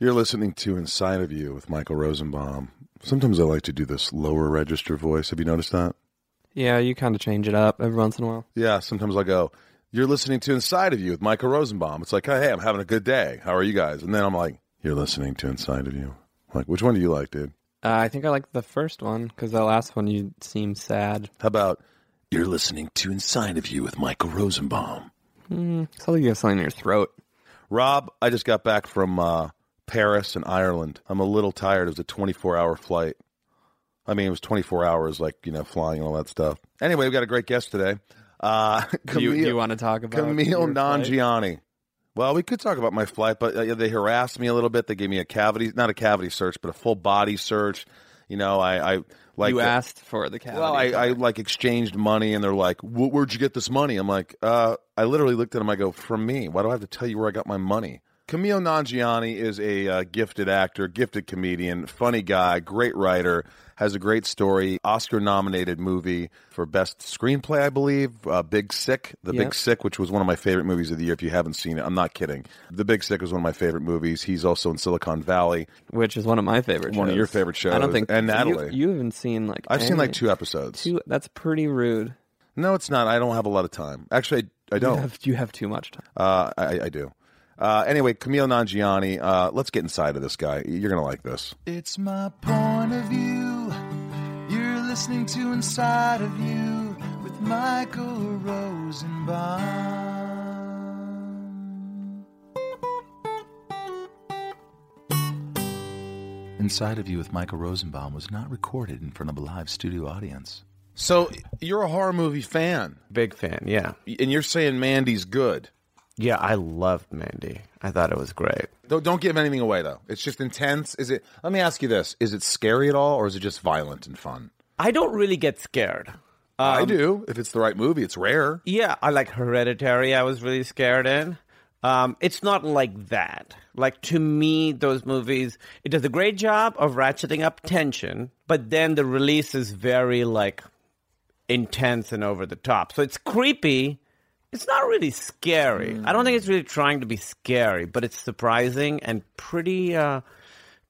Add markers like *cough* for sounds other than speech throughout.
You're listening to Inside of You with Michael Rosenbaum. Sometimes I like to do this lower register voice. Have you noticed that? Yeah, you kind of change it up every once in a while. Yeah, sometimes I go, You're listening to Inside of You with Michael Rosenbaum. It's like, Hey, I'm having a good day. How are you guys? And then I'm like, You're listening to Inside of You. I'm like, which one do you like, dude? Uh, I think I like the first one because the last one you seem sad. How about You're listening to Inside of You with Michael Rosenbaum? It's like you have something in your throat. Rob, I just got back from uh, Paris and Ireland. I'm a little tired. It was a 24 hour flight. I mean, it was 24 hours, like, you know, flying and all that stuff. Anyway, we've got a great guest today. Uh, *laughs* Do you, do you want to talk about Kumail your flight? Well, we could talk about my flight, but uh, they harassed me a little bit. They gave me a cavity, not a cavity search, but a full body search. You know, I, I like you asked for the cavity. Well, I, I like exchanged money, and they're like, "Where'd you get this money?" I'm like, uh, I literally looked at them. I go, "From me. Why do I have to tell you where I got my money?" Kumail Nanjiani is a uh, gifted actor, gifted comedian, funny guy, great writer, has a great story, Oscar-nominated movie for best screenplay, I believe. Uh, Big Sick, The Yep. Big Sick, which was one of my favorite movies of the year. If you haven't seen it, I'm not kidding. The Big Sick was one of my favorite movies. He's also in Silicon Valley. which is one of my favorite. One of shows. your favorite shows. I don't think And you- Natalie. You, haven't seen like. I've seen like two episodes. Two. That's pretty rude. No, it's not. I don't have a lot of time. Actually, I, I don't. have, you have too much time. Uh, I, I do. Uh, anyway, Kumail Nanjiani, uh, let's get inside of this guy. You're going to like this. It's my point of view. You're listening to Inside of You with Michael Rosenbaum. Inside of You with Michael Rosenbaum was not recorded in front of a live studio audience. So, you're a horror movie fan, Big fan, yeah. and you're saying Mandy's good. Yeah, I loved Mandy. I thought it was great. Don't, don't give anything away, though. It's just intense. Is it? Let me ask you this: Is it scary at all, or is it just violent and fun? I don't really get scared. I do. If it's the right movie, it's rare. Yeah, I like Hereditary. I was really scared in. Um, it's not like that. Like to me, those movies, it does a great job of ratcheting up tension, but then the release is very like intense and over the top. So it's creepy. It's not really scary. I don't think it's really trying to be scary, but it's surprising and pretty, uh,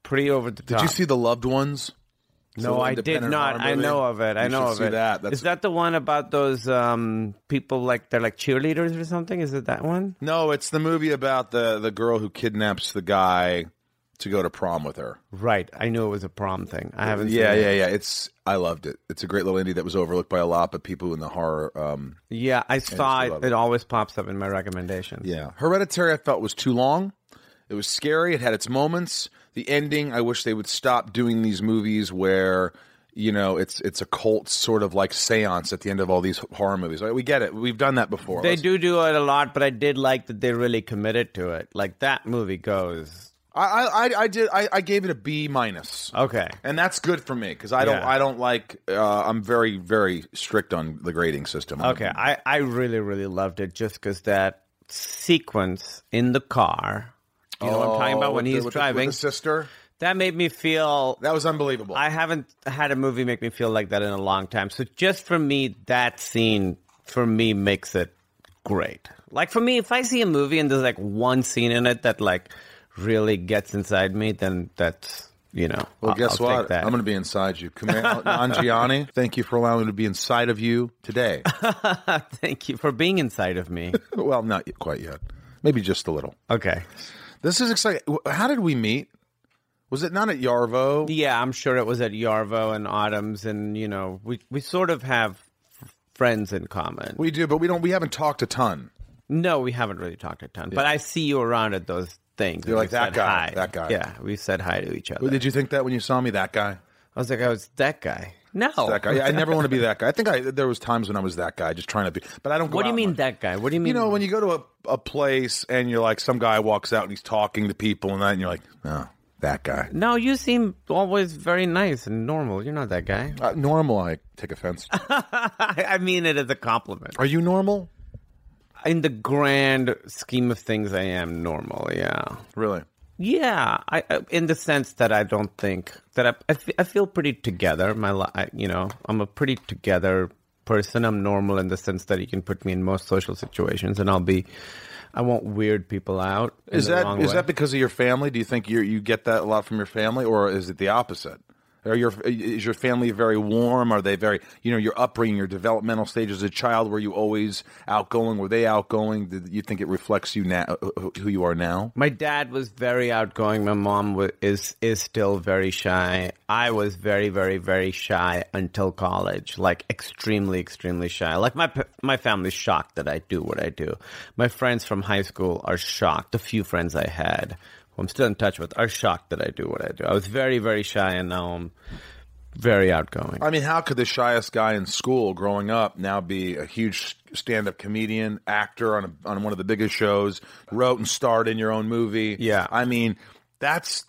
pretty over the top. Did you see the Loved Ones? It's No, I did not. I know of it. I You know of see it. That. That's Is that the one about those um, people like they're like cheerleaders or something? Is it that one? No, it's the movie about the the girl who kidnaps the guy to go to prom with her. Right. I knew it was a prom thing. I haven't. Yeah, seen yeah, yeah. It's I loved it. It's a great little indie that was overlooked by a lot, but people in the horror. Um, Yeah, I saw it. it. It always pops up in my recommendations. yeah, Hereditary. I felt was too long. It was scary. It had its moments. The ending. I wish they would stop doing these movies where. You know, it's it's a cult sort of like seance at the end of all these horror movies. Right? We get it. We've done that before. They Let's- do do it a lot, but I did like that they really committed to it. Like that movie goes. I, I I did. I, I gave it a B minus. Okay. and that's good for me because I don't Yeah. I don't like uh, I'm very very strict on the grading system. Okay. I, I really, really loved it just because that sequence in the car. You know what I'm talking Oh, about when with the- he's with the- driving? the sister. that made me feel That was unbelievable. I haven't had a movie make me feel like that in a long time. So just for me, that scene for me makes it great. Like for me, if I see a movie and there's like one scene in it that like really gets inside me, then that's you know. well, I'll- guess I'll what? that. I'm going to be inside you, Kumail Nanjiani. *laughs* Thank you for allowing me to be inside of you today. *laughs* Thank you for being inside of me. *laughs* well, not quite yet. Maybe just a little. okay. This is exciting. How did we meet? Was it not at Yarvo? Yeah, I'm sure it was at Yarvo and Autumn's, and you know, we we sort of have friends in common. We do, but we don't. We haven't talked a ton. No, we haven't really talked a ton, but I see you around at those things. You're and like, "That guy, hi." that guy. Yeah, we said hi to each other. Did you think that when you saw me? That guy. I was like, I was that guy. No, That guy. Yeah, I never want to be that guy. I think I there was times when I was that guy, just trying to be. But I don't. Go What do you mean much. that guy? What do you mean? You know, when you go to a, a place and you're like, some guy walks out and he's talking to people and that, and you're like, oh, that guy. no, you seem always very nice and normal. You're not that guy. Uh, normal, I take offense. I, *laughs* I mean it as a compliment. Are you normal? In the grand scheme of things, I am normal. Yeah. Really? Yeah, I, I in the sense that I don't think that I, I, feel pretty together. My li- I, you know, I'm a pretty together person. I'm normal in the sense that you can put me in most social situations and I'll be I won't weird people out. Is that is way. that because of your family? Do you think you you get that a lot from your family, or is it the opposite? Are your is your family very warm? Are they very you know your upbringing, your developmental stage as a child? Were you always outgoing? Were they outgoing? Did you think it reflects you now, who you are now? My dad was very outgoing. My mom is is still very shy. I was very, very, very shy until college. Like extremely, extremely shy. Like my my family's shocked that I do what I do. My friends from high school are shocked. The few friends I had, I'm still in touch with, are shocked that I do what I do. I was very, very shy, and now I'm very outgoing. I mean, how could the shyest guy in school growing up now be a huge stand-up comedian, actor on a, on one of the biggest shows, wrote and starred in your own movie? Yeah. I mean, that's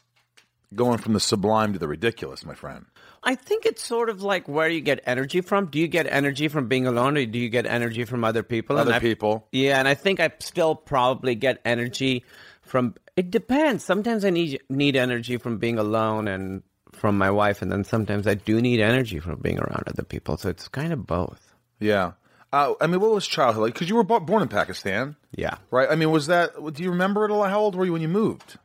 going from the sublime to the ridiculous, my friend. I think it's sort of like where you get energy from. Do you get energy from being alone, or do you get energy from other people? Other I- people. Yeah, and I think I still probably get energy from. It depends. Sometimes I need need energy from being alone and from my wife, and then sometimes I do need energy from being around other people. So it's kind of both. Yeah. Uh, I mean, what was childhood like? Because you were bo- born in Pakistan, Yeah, right? I mean, was that? Do you remember it a lot? How old were you when you moved?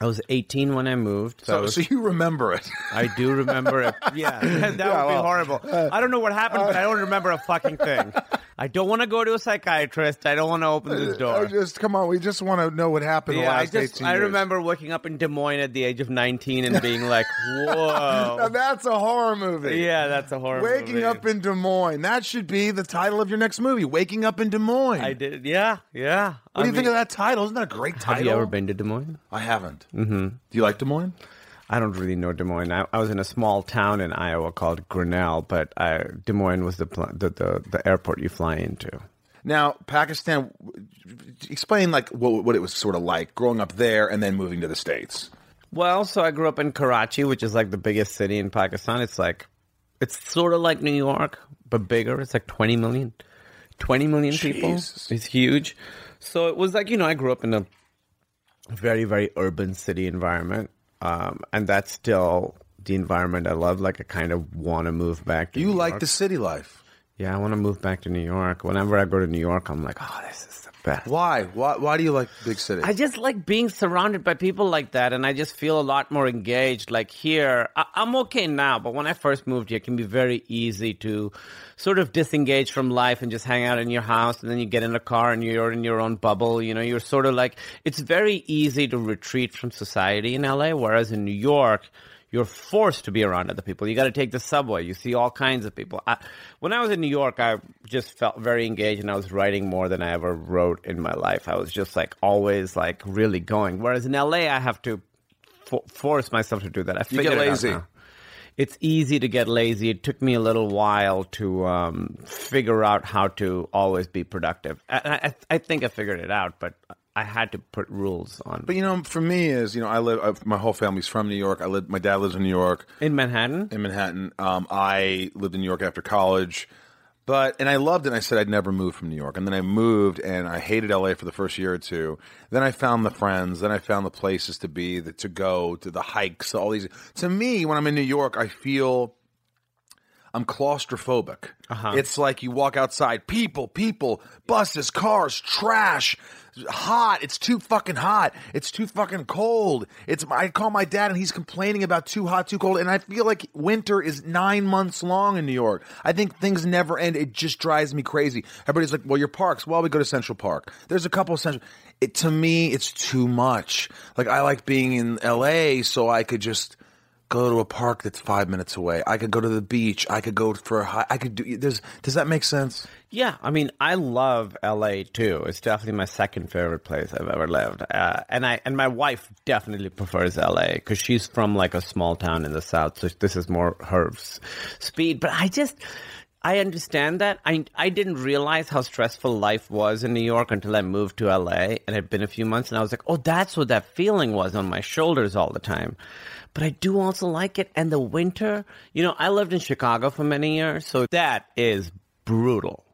I was 18 when I moved. So, So, was- so you remember it? I do remember it. Yeah, *laughs* that would be well, horrible. I don't know what happened, but I don't remember a fucking thing. *laughs* I don't want to go to a psychiatrist. I don't want to open this I door. just come on. We just want to know what happened the Yeah, I just I remember waking up in Des Moines at the age of 19 and being *laughs* like, Now "Whoa." that's a horror movie. yeah, that's a horror movie. Waking movie. up in Des Moines. That should be the title of your next movie. Waking up in Des Moines. I did. Yeah, yeah. What do you think of that title? Isn't that a great title? Have you ever been to Des Moines? I haven't. Mm-hmm. Do you like Des Moines? I don't really know Des Moines. I, I was in a small town in Iowa called Grinnell, but I, Des Moines was the, pl- the the the airport you fly into. Now, Pakistan. Explain like what what it was sort of like growing up there and then moving to the states. Well, so I grew up in Karachi, which is like the biggest city in Pakistan. It's like, it's sort of like New York, but bigger. It's like 20 million, 20 million people. It's huge. So it was like, you know, I grew up in a very, very urban city environment. Um, and that's still the environment I love. Like, I kind of want to move back to You New like York. the city life. Yeah, I want to move back to New York. Whenever I go to New York, I'm like, oh, this is the. Why? Why? Why do you like big cities? I just like being surrounded by people like that, and I just feel a lot more engaged. Like here, I- I'm okay now, but when I first moved here, it can be very easy to sort of disengage from life and just hang out in your house, and then you get in a car and you're in your own bubble. You know, you're sort of like it's very easy to retreat from society in LA, whereas in New York. You're forced to be around other people. You got to take the subway. You see all kinds of people. I, when I was in New York, I just felt very engaged, and I was writing more than I ever wrote in my life. I was just like always like really going. Whereas in LA, I have to fo- force myself to do that. I You get figured it out It's easy to get lazy. It took me a little while to um, figure out how to always be productive. I, I, I think I figured it out, but I had to put rules on. but you know, for me, is you know, I live. I've, my whole family's from New York. I live. My dad lives in New York. in Manhattan, in Manhattan. Um, I lived in New York after college, but and I loved it. and I said I'd never move from New York, and then I moved, and I hated LA for the first year or two. Then I found the friends, then I found the places to be, the, to go, to the hikes, all these. To me, when I'm in New York, I feel. I'm claustrophobic. Uh-huh. It's like you walk outside, people, people, buses, cars, trash, hot. It's too fucking hot. It's too fucking cold. It's I call my dad and he's complaining about too hot, too cold, and I feel like winter is nine months long in New York. I think things never end. It just drives me crazy. Everybody's like, "Well, your parks." Well, we go to Central Park. There's a couple of Central. It to me, it's too much. Like I like being in L.A. so I could just go to a park that's five minutes away. I could go to the beach. I could go for a hike. I could do. Does does that make sense? Yeah, I mean, I love LA too. It's definitely my second favorite place I've ever lived, uh, and I and my wife definitely prefers LA because she's from like a small town in the south, so this is more her speed. But I just. I understand that. I I didn't realize how stressful life was in New York until I moved to LA and it had been a few months and I was like, "Oh, that's what that feeling was on my shoulders all the time." But I do also like it and the winter, you know, I lived in Chicago for many years, so that is brutal.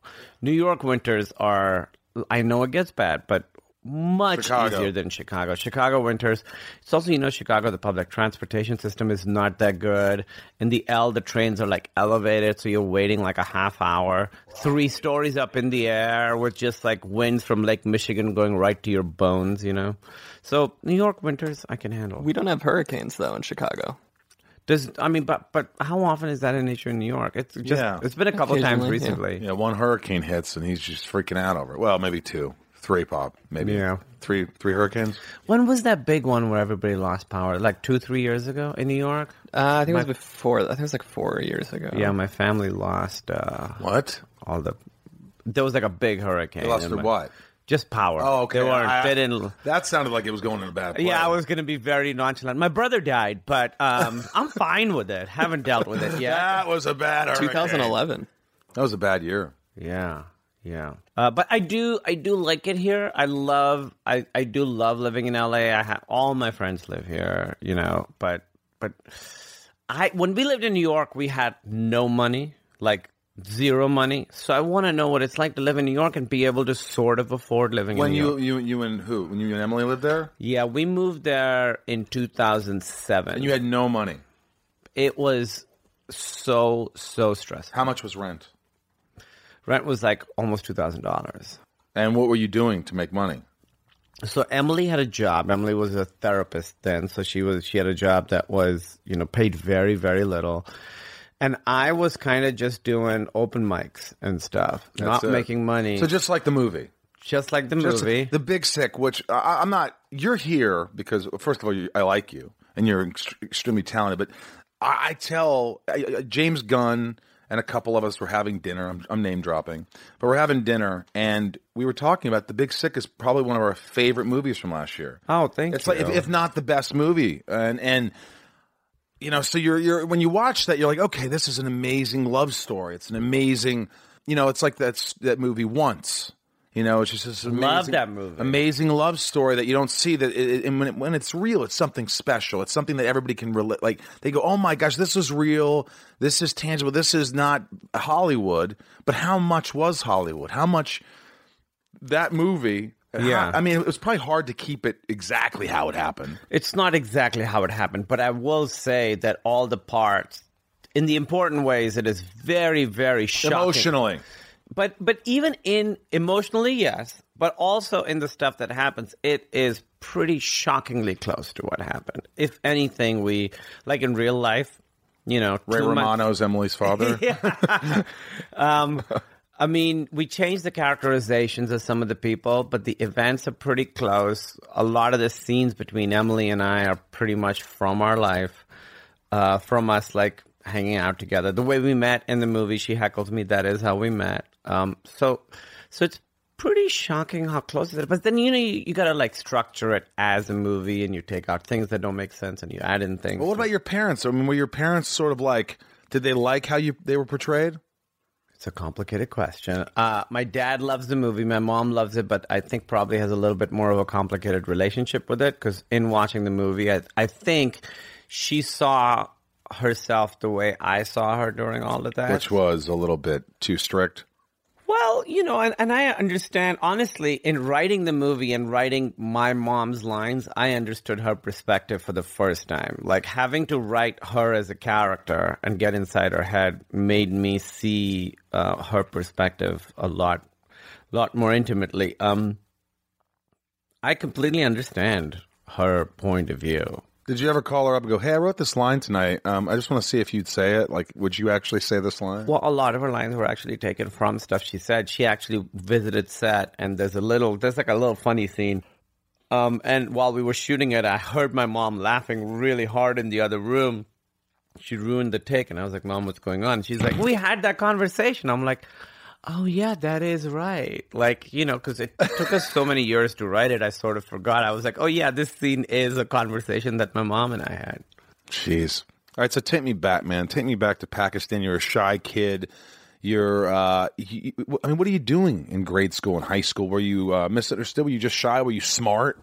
New York winters are I know it gets bad, but much Chicago. easier than Chicago. Chicago winters. It's also, you know, Chicago, the public transportation system is not that good. In the L, the trains are like elevated, so you're waiting like a half hour, three stories up in the air with just like winds from Lake Michigan going right to your bones, you know? So New York winters, I can handle. We don't have hurricanes though in Chicago. Does I mean, but but how often is that an issue in New York? It's just Yeah. it's been a couple times Occasionally, yeah. recently. Yeah, one hurricane hits and he's just freaking out over it. Well, maybe two, three, pop, maybe. Yeah. three, three hurricanes. When was that big one where everybody lost power? Like two, three years ago in New York? Uh, I think it was before. I think it was like four years ago. Yeah, my family lost uh, What? all the. There was like a big hurricane. They lost in my- what? Just power. Oh, okay. They weren't. I- they didn't. That sounded like it was going in a bad place. Yeah, I was going to be very nonchalant. My brother died, but um, *laughs* I'm fine with it. Haven't dealt with it yet. That was a bad hurricane. 2011. That was a bad year. Yeah, yeah. Uh, but I do, I do like it here. I love, I, I do love living in LA. I have all my friends live here, you know. But, but I, when we lived in New York, we had no money, like zero money. So I want to know what it's like to live in New York and be able to sort of afford living When in New you, York. you, you and who? When you and Emily lived there, Yeah, we moved there in 2007. and you had no money. it was so so stressful. How much was rent? Rent was like almost two thousand dollars. And what were you doing to make money? So Emily had a job. Emily was a therapist then, so she was she had a job that was you know paid very very little, and I was kind of just doing open mics and stuff, not it. making money, So just like the movie. just like the Just movie. The Big Sick, which I, I'm not. You're here because first of all, you, I like you and you're ext- extremely talented. But I, I tell I, I- James Gunn and a couple of us were having dinner. I'm, I'm name dropping, but we're having dinner and we were talking about The Big Sick is probably one of our favorite movies from last year. oh, thank It's you. It's like if, if not the best movie, and and you know, so you're you're when you watch that, you're like, okay, this is an amazing love story. It's an amazing, you know, it's like that's that movie once. You know, it's just this amazing, Love that movie. amazing love story that you don't see. That it, it- and when, it, when it's real, it's something special. It's something that everybody can relate. Like they go, "Oh my gosh, this is real. This is tangible. This is not Hollywood." But how much was Hollywood? How much that movie? Yeah. I mean, it was probably hard to keep it exactly how it happened. It's not exactly how it happened, but I will say that all the parts, in the important ways, it is very, very shocking. Emotionally. But but even in emotionally, yes, but also in the stuff that happens, it is pretty shockingly close to what happened. If anything, we like in real life, you know, Ray months- Romano's Emily's father. *laughs* um, I mean, we changed the characterizations of some of the people, but the events are pretty close. A lot of the scenes between Emily and I are pretty much from our life, uh, from us like hanging out together. The way we met in the movie, she heckles me. That is how we met. Um, so, so it's pretty shocking how close it is. But then you know you, you got to like structure it as a movie, and you take out things that don't make sense, and you add in things. But what about your parents? I mean, were your parents sort of like? Did they like how you they were portrayed? It's a complicated question. Uh, my dad loves the movie. My mom loves it, but I think probably has a little bit more of a complicated relationship with it because in watching the movie, I, I think she saw herself the way I saw her during all of that. Which was a little bit too strict. Well, you know, and, and I understand, honestly, in writing the movie and writing my mom's lines, I understood her perspective for the first time. Like having to write her as a character and get inside her head made me see uh, her perspective a lot, lot more intimately. Um, I completely understand her point of view. Did you ever call her up and go, "Hey, I wrote this line tonight. Um, I just want to see if you'd say it. Like, would you actually say this line?" Well, a lot of her lines were actually taken from stuff she said. She actually visited set, and there's a little, there's like a little funny scene. Um, and while we were shooting it, I heard my mom laughing really hard in the other room. She ruined the take, and I was like, "Mom, what's going on?" She's like, "We had that conversation." I'm like, "Oh yeah, that is right." Like you know, because it took us so many years to write it, I sort of forgot. I was like, "Oh yeah, this scene is a conversation that my mom and I had." Jeez. All right, so take me back, man. Take me back to Pakistan. You're a shy kid. You're, uh, you, I mean, what are you doing in grade school and high school? Were you uh, misunderstood? Were you just shy? Were you smart?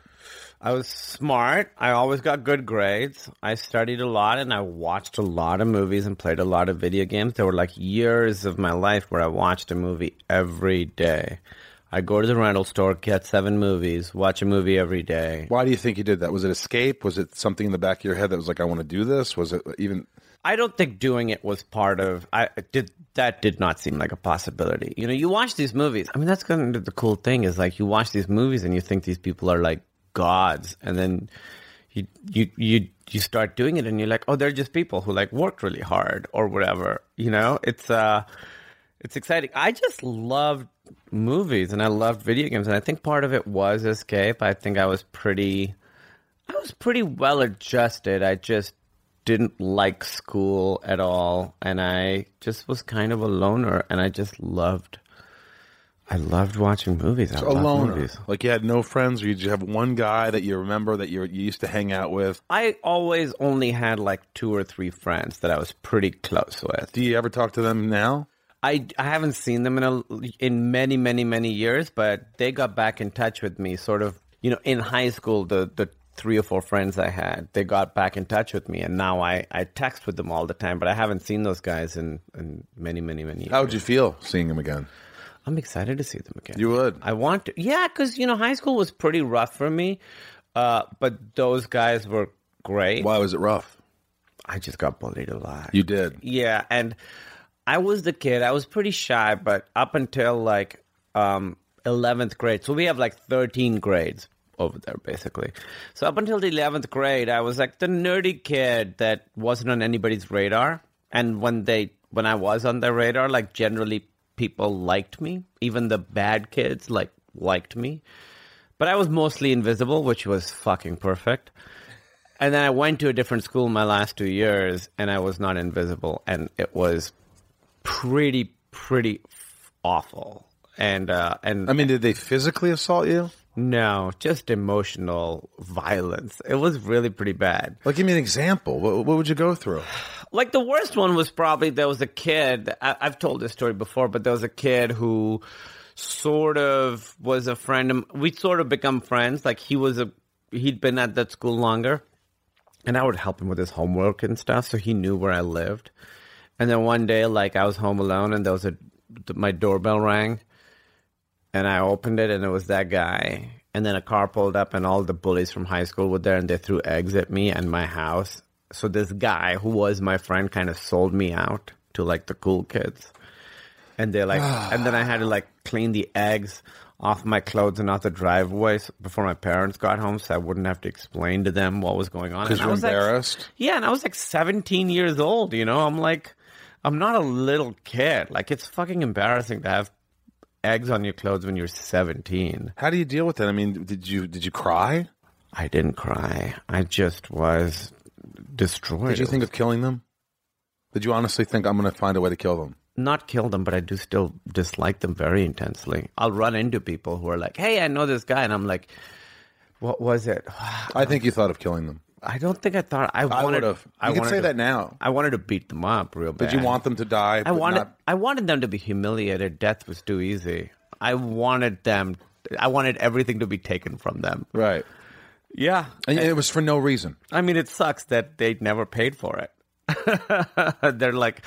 I was smart. I always got good grades. I studied a lot and I watched a lot of movies and played a lot of video games. There were like years of my life where I watched a movie every day. I go to the rental store, get seven movies, watch a movie every day. Why do you think you did that? Was it escape? Was it something in the back of your head that was like, I want to do this? Was it even? I don't think doing it was part of. I did that did not seem like a possibility. You know, you watch these movies. I mean, that's kind of the cool thing is like you watch these movies and you think these people are like gods, and then you you you you start doing it and you're like, oh, they're just people who like worked really hard or whatever. You know, it's uh, it's exciting. I just loved movies and I loved video games, and I think part of it was escape. I think I was pretty. I was pretty well adjusted. I just didn't like school at all and I just was kind of a loner and I just loved I loved watching movies. I A loved loner. movies. Like you had no friends, or you just have one guy that you remember that you you used to hang out with. I always only had like two or three friends that I was pretty close with. Do you ever talk to them now? I, I haven't seen them in a, in many many many years, but they got back in touch with me. Sort of, you know, in high school, the the three or four friends I had, they got back in touch with me, and now I, I text with them all the time. But I haven't seen those guys in, in many many many years. How would you feel seeing them again? I'm excited to see them again. You would. I want to. Yeah, because you know, high school was pretty rough for me, uh, but those guys were great. Why was it rough? I just got bullied a lot. You did. Yeah, and I was the kid. I was pretty shy, but up until like um, 11th grade. So we have like 13 grades over there, basically. So up until the 11th grade, I was like the nerdy kid that wasn't on anybody's radar. And when they, when I was on their radar, like generally people liked me. Even the bad kids like liked me. But I was mostly invisible, which was fucking perfect. And then I went to a different school my last two years, and I was not invisible, and it was pretty, pretty awful. And uh, and I mean, did they physically assault you? no, just emotional violence. It was really pretty bad. Like, give me an example. What, what would you go through? Like the worst one was probably there was a kid. I, I've told this story before, but there was a kid who sort of was a friend. We sort of become friends. Like he was a he'd been at that school longer, and I would help him with his homework and stuff, so he knew where I lived. And then one day, like I was home alone, and there was a my doorbell rang, and I opened it, and it was that guy. And then a car pulled up, and all the bullies from high school were there, and they threw eggs at me and my house. So this guy, who was my friend, kind of sold me out to like the cool kids, and they're like, *sighs* and then I had to like clean the eggs off my clothes and off the driveway before my parents got home, so I wouldn't have to explain to them what was going on. Because you're was like- embarrassed. yeah, and I was like 17 years old, you know? I'm like, I'm not a little kid. Like, it's fucking embarrassing to have eggs on your clothes when you're 17. How do you deal with that? I mean, did you did you cry? I didn't cry. I just was destroyed. Did you think of killing them? Did you honestly think I'm going to find a way to kill them? Not kill them, but I do still dislike them very intensely. I'll run into people who are like, hey, I know this guy. And I'm like, what was it? *sighs* I think you thought of killing them. I don't think I thought I I wanted. would have. I You can say to- that now. I wanted to beat them up real bad. Did you want them to die? I wanted not- I wanted them to be humiliated. Death was too easy. I wanted them I wanted everything to be taken from them. right. Yeah. And it was for no reason. I mean it sucks that they never paid for it. *laughs* they're like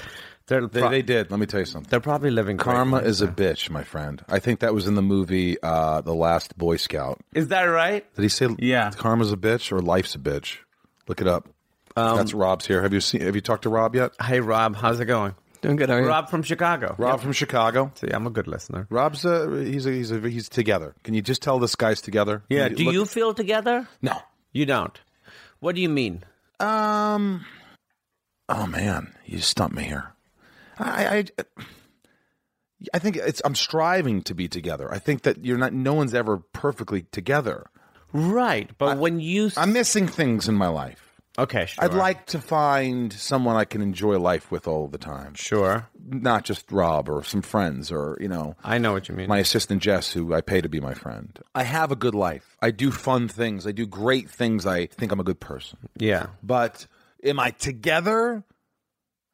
they're They, pro- they did. Let me tell you something. they're probably living Karma is a bitch, my friend. I think that was in the movie uh, The Last Boy Scout. Is that right? Did he say Yeah. karma's a bitch or life's a bitch? Look it up. Um, That's Rob's here. Have you seen have you talked to Rob yet? Hey Rob, how's it going? Doing good. How are you? Rob from Chicago. Rob from Chicago. See, I'm a good listener. Rob's uh, he's a, he's a, he's together. Can you just tell this guy's together? Yeah. Can Do look- you feel together? No. You don't. What do you mean? Um. Oh man, you stumped me here. I, I, I think it's. I'm striving to be together. I think that you're not. No one's ever perfectly together. Right. But when you I'm missing things in my life. Okay, sure. I'd like to find someone I can enjoy life with all the time. Sure. Not just Rob or some friends or you know I know what you mean. my assistant Jess, who I pay to be my friend. I have a good life. I do fun things. I do great things. I think I'm a good person. yeah. But am I together?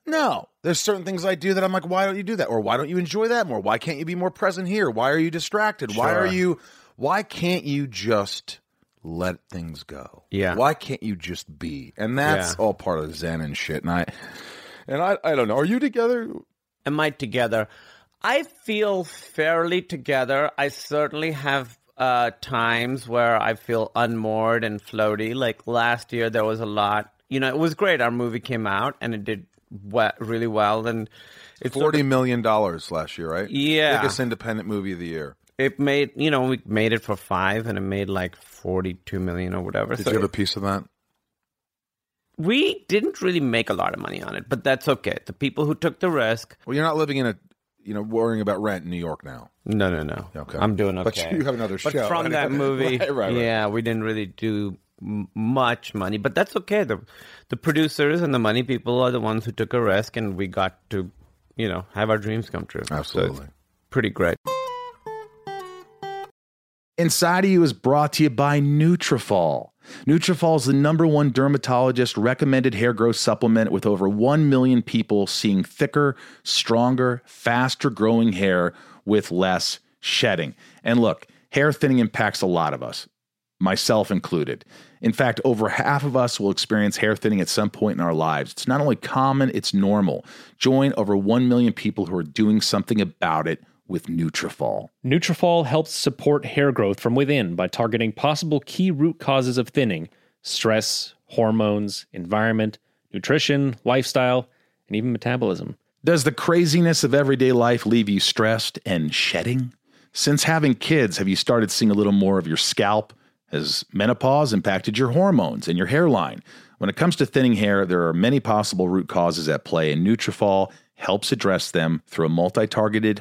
No. There's certain things I do that I'm like, why don't you do that? Or why don't you enjoy that more? Why can't you be more present here? Why are you distracted? Why are you why can't you just let things go? Yeah. Why can't you just be? And that's Yeah. all part of Zen and shit. And I and I I don't know. Are you together? am I together? I feel fairly together. I certainly have uh, times where I feel unmoored and floaty. Like last year, there was a lot. You know, it was great. Our movie came out and it did we- really well. And it's sort of- million dollars last year, right? Yeah. biggest independent movie of the year. It made you know we made it for five and it made like forty two million or whatever. Did So you have a piece of that? we didn't really make a lot of money on it, but that's okay. The people who took the risk, Well, you're not living in a, you know, worrying about rent in New York now. no, no, no. Okay. I'm doing okay. But you have another But show. But from that *laughs* movie, Right, right, yeah, we didn't really do much money, but that's okay. The the producers and the money people are the ones who took a risk, and we got to, you know, have our dreams come true. So Absolutely. pretty great. Inside of You is brought to you by Nutrafol. Nutrafol is the number one dermatologist recommended hair growth supplement with over 1 million people seeing thicker, stronger, faster growing hair with less shedding. And look, hair thinning impacts a lot of us, myself included. In fact, over half of us will experience hair thinning at some point in our lives. It's not only common, it's normal. Join over 1 million people who are doing something about it with Nutrafol. Nutrafol helps support hair growth from within by targeting possible key root causes of thinning: stress, hormones, environment, nutrition, lifestyle, and even metabolism. Does the craziness of everyday life leave you stressed and shedding? Since having kids, have you started seeing a little more of your scalp? Has menopause impacted your hormones and your hairline? When it comes to thinning hair, there are many possible root causes at play, and Nutrafol helps address them through a multi-targeted,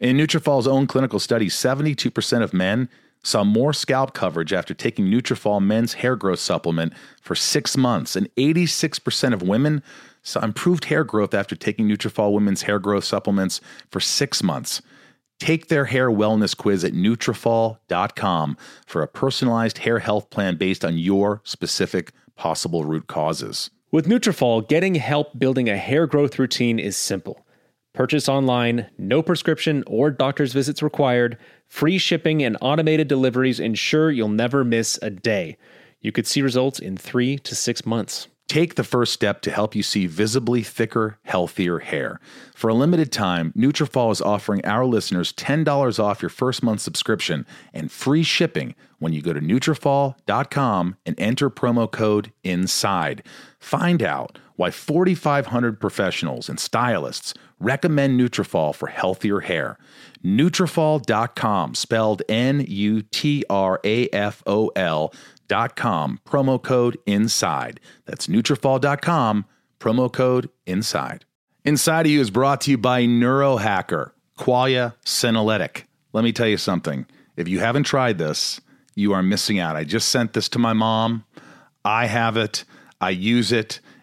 In Nutrafol's own clinical study, 72% of men saw more scalp coverage after taking Nutrafol men's hair growth supplement for six months, and 86% of women saw improved hair growth after taking Nutrafol women's hair growth supplements for six months. Take their hair wellness quiz at Nutrafol.com for a personalized hair health plan based on your specific possible root causes. With Nutrafol, getting help building a hair growth routine is simple. Purchase online, no prescription or doctor's visits required. Free shipping and automated deliveries ensure you'll never miss a day. You could see results in three to six months. Take the first step to help you see visibly thicker, healthier hair. For a limited time, Nutrafol is offering our listeners $10 off your first month subscription and free shipping when you go to Nutrafol.com and enter promo code INSIDE. Find out why 4,500 professionals and stylists recommend Nutrafol for healthier hair. Nutrafol.com, spelled N-U-T-R-A-F-O-L dot com, promo code INSIDE. That's Nutrafol.com, promo code INSIDE. Inside of You is brought to you by Neurohacker, Qualia Senolytic. Let me tell you something. If you haven't tried this, you are missing out. I just sent this to my mom. I have it. I use it.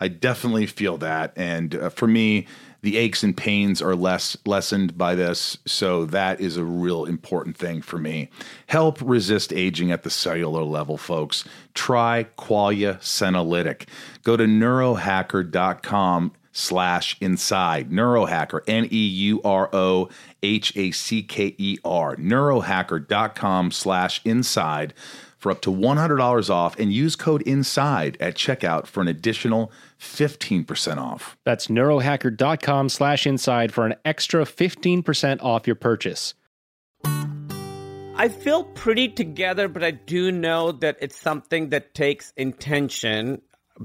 I definitely feel that, and uh, for me, the aches and pains are less lessened by this. So that is a real important thing for me. Help resist aging at the cellular level, folks. Try Qualia Senolytic. Go to neurohacker.com slash inside. Neurohacker, N E U R O H A C K E R. Neurohacker.com slash inside for up to $100 off and use code INSIDE at checkout for an additional 15% off. That's neurohacker.com slash inside for an extra 15% off your purchase. I feel pretty together, but I do know that it's something that takes intention.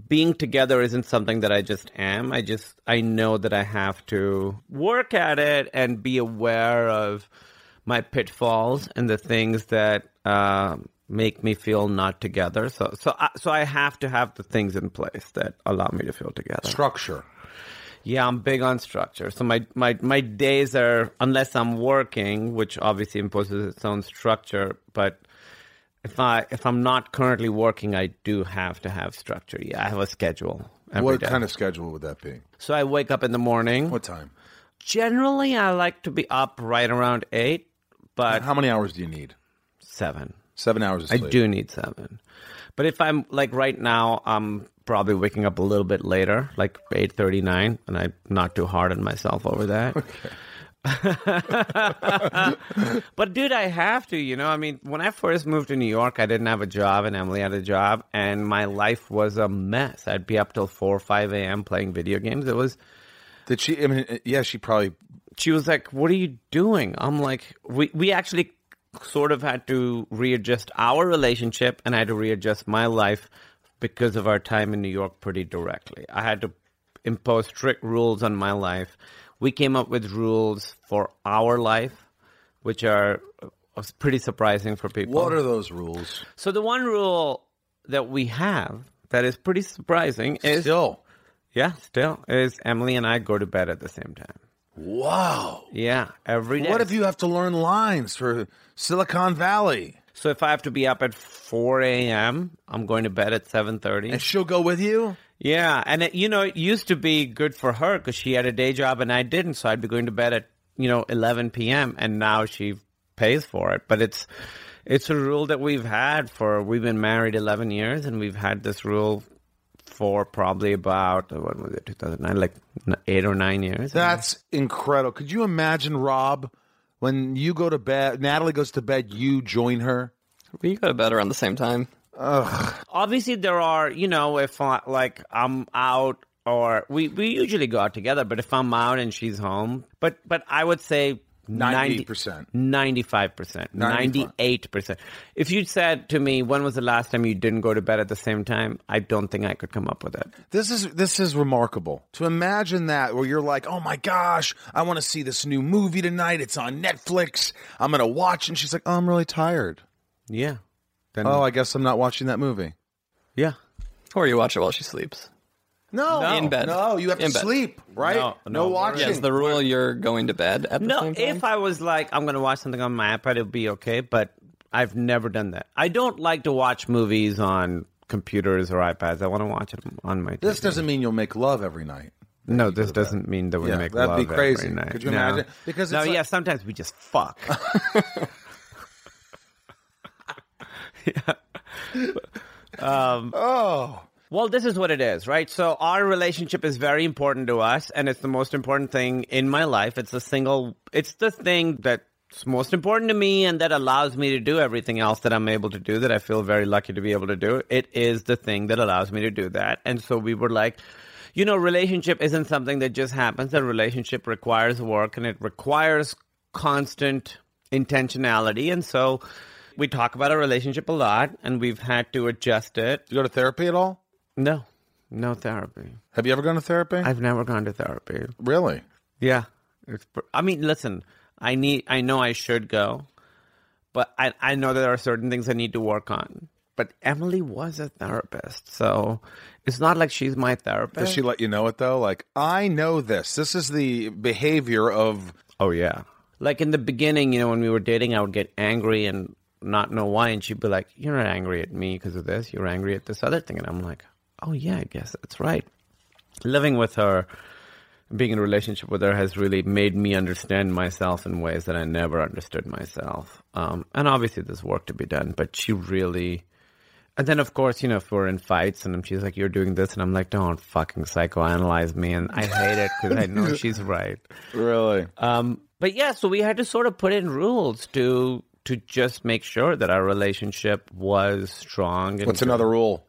Being together isn't something that I just am. I just I know that I have to work at it and be aware of my pitfalls and the things that um, make me feel not together. So so I, so I have to have the things in place that allow me to feel together. Structure. Yeah, I'm big on structure. So my, my, my days are, unless I'm working, which obviously imposes its own structure, but if I if I'm not currently working, I do have to have structure. Yeah, I have a schedule. What day. kind of schedule would that be? So I wake up in the morning. What time? Generally, I like to be up right around eight, but How many hours do you need? seven. Seven hours of I do need seven. But if I'm like right now, I'm probably waking up a little bit later, like eight thirty nine, and I'm not too hard on myself over that. *laughs* *laughs* but dude, I have to, you know. I mean, when I first moved to New York, I didn't have a job, and Emily had a job, and my life was a mess. I'd be up till four or five a.m. playing video games. It was Did she? I mean, uh, yeah, she probably. she was like, "What are you doing?" I'm like, "We we actually sort of had to readjust our relationship, and I had to readjust my life because of our time in New York pretty directly. I had to impose strict rules on my life. We came up with rules for our life, which are uh, pretty surprising for people. What are those rules? so the one rule that we have that is pretty surprising is Still, yeah, still is Emily and I go to bed at the same time. Wow. Yeah, every day. What if you have to learn lines for Silicon Valley? So if I have to be up at 4 a.m., I'm going to bed at 7:30. And she'll go with you? Yeah, and it, you know, it used to be good for her because she had a day job and I didn't, so I'd be going to bed at you know 11 p.m. and now she pays for it. But it's it's a rule that we've had for we've been married 11 years and we've had this rule for probably about uh, what was it 2009 like eight or nine years. That's incredible. Could you imagine, Rob, when you go to bed, Natalie goes to bed, you join her? We go to bed around the same time. Ugh. obviously there are you know if I, like i'm out or we we usually go out together but if i'm out and she's home but but i would say 90 98%. 95% 98% if you said to me when was the last time you didn't go to bed at the same time i don't think i could come up with it This is this is remarkable to imagine that where you're like, oh my gosh, I want to see this new movie tonight. It's on Netflix. I'm gonna watch, and she's like, oh, I'm really tired. yeah then Oh, I guess I'm not watching that movie. yeah Or you watch it while she sleeps. No, In bed. No, you have to bed. sleep, right? No, no, watching. Yeah, is the rule you're going to bed at the no same time? if i was like i'm gonna watch something on my ipad it'll be okay but i've never done that i don't like to watch movies on computers or ipads i want to watch it on my this TV. doesn't mean you'll make love every night. No, this doesn't mean that we Yeah, make that'd love be crazy. every night. Could you No. imagine? Because no, like- yeah, sometimes we just fuck. *laughs* *laughs* Oh, well, this is what it is, right? So our relationship is very important to us, and it's the most important thing in my life. It's the single. It's the thing that's most important to me, and that allows me to do everything else that I'm able to do. That I feel very lucky to be able to do. It is the thing that allows me to do that, and so we were like. You know, relationship isn't something that just happens. A relationship requires work and it requires constant intentionality. And so we talk about our relationship a lot and we've had to adjust it. you go to therapy at all? No, no therapy. Have you ever gone to therapy? I've never gone to therapy. really? Yeah. It's, I mean, listen, I need, I know I should go, but I, I know there are certain things I need to work on. but Emily was a therapist, so it's not like she's my therapist. Does she let you know it though? Like, I know this. This is the behavior of. Oh yeah. Like in the beginning, you know, when we were dating, I would get angry and not know why, and she'd be like, "You're not angry at me because of this. You're angry at this other thing," and I'm like, "Oh yeah, I guess that's right." Living with her, being in a relationship with her, has really made me understand myself in ways that I never understood myself. Um, and obviously, there's work to be done, but she really. And then, of course, you know, if we're in fights and she's like, "You're doing this," and I'm like, "Don't fucking psychoanalyze me," and I hate it because I know she's *laughs* right. Really? Um, but yeah, so we had to sort of put in rules to to just make sure that our relationship was strong. And What's another rule?